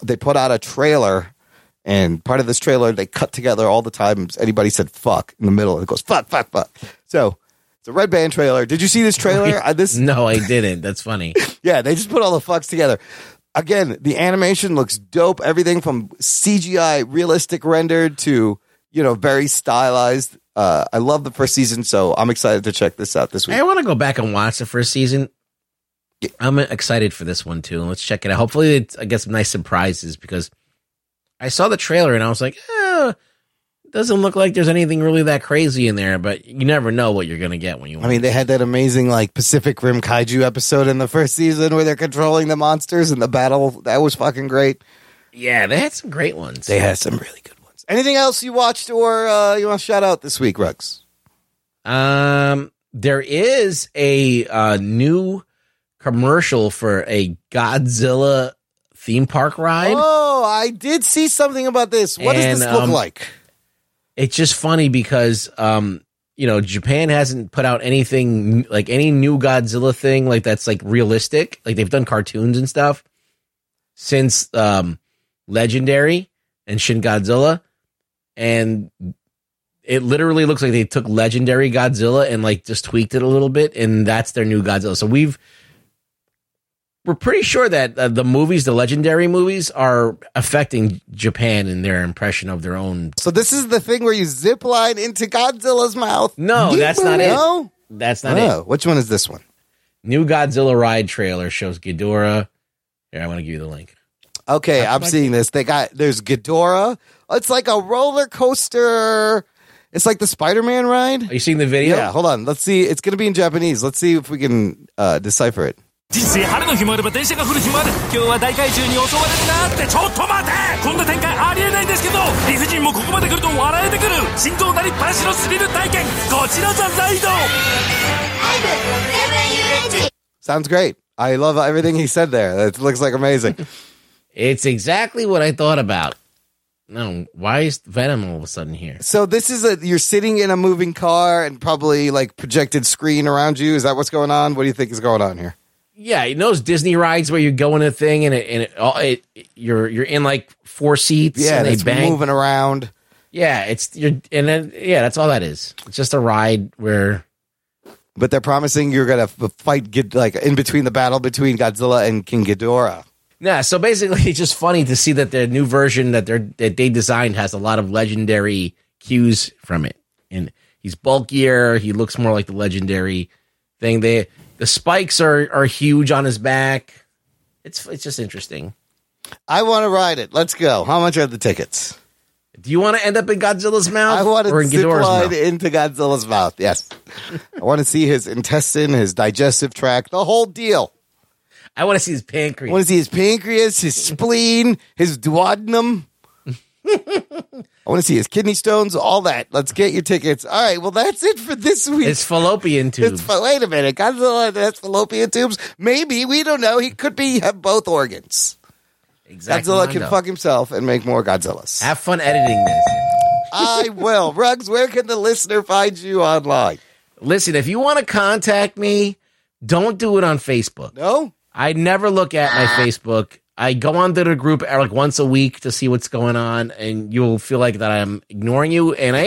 They put out a trailer, and part of this trailer they cut together all the times anybody said fuck in the middle. It goes fuck, fuck, fuck. So it's a red band trailer. Did you see this trailer? Uh, this No, I didn't. That's funny. yeah, they just put all the fucks together. Again, the animation looks dope. Everything from CGI, realistic rendered to you know very stylized. Uh, I love the first season, so I'm excited to check this out this week. I want to go back and watch the first season. I'm excited for this one too. Let's check it out. Hopefully, it's, I get some nice surprises because I saw the trailer and I was like, eh, doesn't look like there's anything really that crazy in there. But you never know what you're gonna get when you. I mean, they had that amazing like Pacific Rim kaiju episode in the first season where they're controlling the monsters and the battle. That was fucking great. yeah, they had some great ones. They had some really good ones. Anything else you watched or uh, you want to shout out this week, Rugs? Um, there is a uh, new commercial for a Godzilla theme park ride. Oh, I did see something about this. What does this look um, like? It's just funny because um, you know, Japan hasn't put out anything like any new Godzilla thing like that's like realistic. Like they've done cartoons and stuff since um Legendary and Shin Godzilla and it literally looks like they took legendary Godzilla and like just tweaked it a little bit, and that's their new Godzilla. So we've we're pretty sure that uh, the movies, the legendary movies, are affecting Japan in their impression of their own. So this is the thing where you zip line into Godzilla's mouth. No, that's not it. That's not Oh, it. which one is this one? New Godzilla ride trailer shows Ghidorah. Here, I want to give you the link. Okay, I'm seeing this. They got there's Ghidorah. It's like a roller coaster. It's like the Spider-Man ride. Are you seeing the video? Yeah, hold on. Let's see. It's going to be in Japanese. Let's see if we can uh, decipher it. 人生晴れの日もあれば電車が降る日もある今日は大怪獣に襲われるなってちょっと待てこんな展開ありえないんですけど理不尽もここまで来ると笑えてくる心臓なりっぱなしのスリル体験こちらザライド Sounds great. I love everything he said there. It looks like amazing. It's exactly what I thought about. No, why is Venom all of a sudden here? so this is a you're sitting in a moving car and probably like projected screen around you. Is that what's going on? What do you think is going on here? Yeah, you know those Disney rides where you go in a thing and it, and it, all- it you're you're in like four seats. Yeah, and they it's bang. moving around. Yeah, it's you're and then yeah, that's all that is. It's just a ride where But they're promising you're gonna fight Gid- like in between the battle between Godzilla and King Ghidorah. yeah. So basically, it's just funny to see that the new version that they're that they designed has a lot of legendary cues from it, and He's bulkier. He looks more like the legendary thing. They the spikes are are huge on his back. It's it's just interesting. I want to ride it. Let's go. How much are the tickets? Do you want to end up in Godzilla's mouth? I want or to in zip mouth? into Godzilla's mouth. Yes. I want to see his intestine, his digestive tract, the whole deal. I want to see his I pancreas. want to see his pancreas, his spleen, his duodenum. I want to see his kidney stones, all that. Let's get your tickets. All right. Well, that's it for this week. It's fallopian tubes. It's, wait a minute. Godzilla has fallopian tubes. Maybe. We don't know. He could be have both organs. exactly. Godzilla can fuck himself and make more Godzillas. Have fun editing this. I will. Rugs, where can the listener find you online? Listen, if you want to contact me, don't do it on Facebook. No? I never look at my Facebook. I go onto the group uh, like once a week to see what's going on, and you'll feel like that I'm ignoring you, and I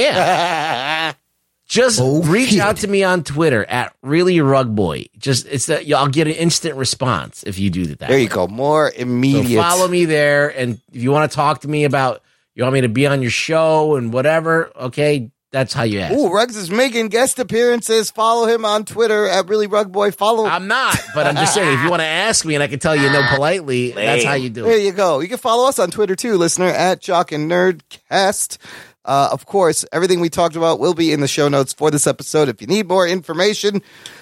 am. Just Oh, reach shit. out to me on Twitter at really rug boy. Just it's that I'll get an instant response if you do that. There you go. More So immediate. follow me there, and if you want to talk to me about you want me to be on your show and whatever, okay, that's how you ask. Ooh, Rugs is making guest appearances. Follow him on Twitter at really rug boy. Follow. I'm not, but I'm just saying if you want to ask me and I can tell you no politely, that's how you do it. There you go. You can follow us on Twitter too, listener at Jock and Nerdcast. Uh, of course, everything we talked about will be in the show notes for this episode. If you need more information,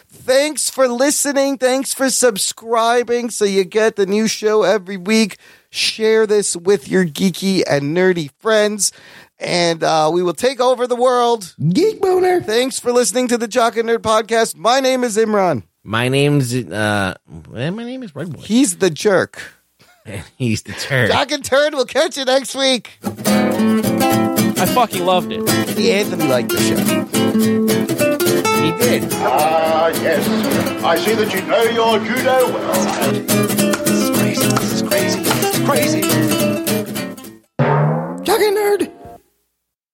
thanks for listening. Thanks for subscribing so you get the new show every week. Share this with your geeky and nerdy friends and uh, we will take over the world. Geek boner. Thanks for listening to the Jock and Nerd podcast. My name is Imran. My name's uh, eh, my name is Red Boy. He's the jerk. And he's the turd. Jock and Turd. We'll catch you next week. I fucking loved it. The Anthony liked the show. He did. Ah, yes. I see that you know your judo well. This is crazy. This is crazy. This is crazy. Jock and Nerd.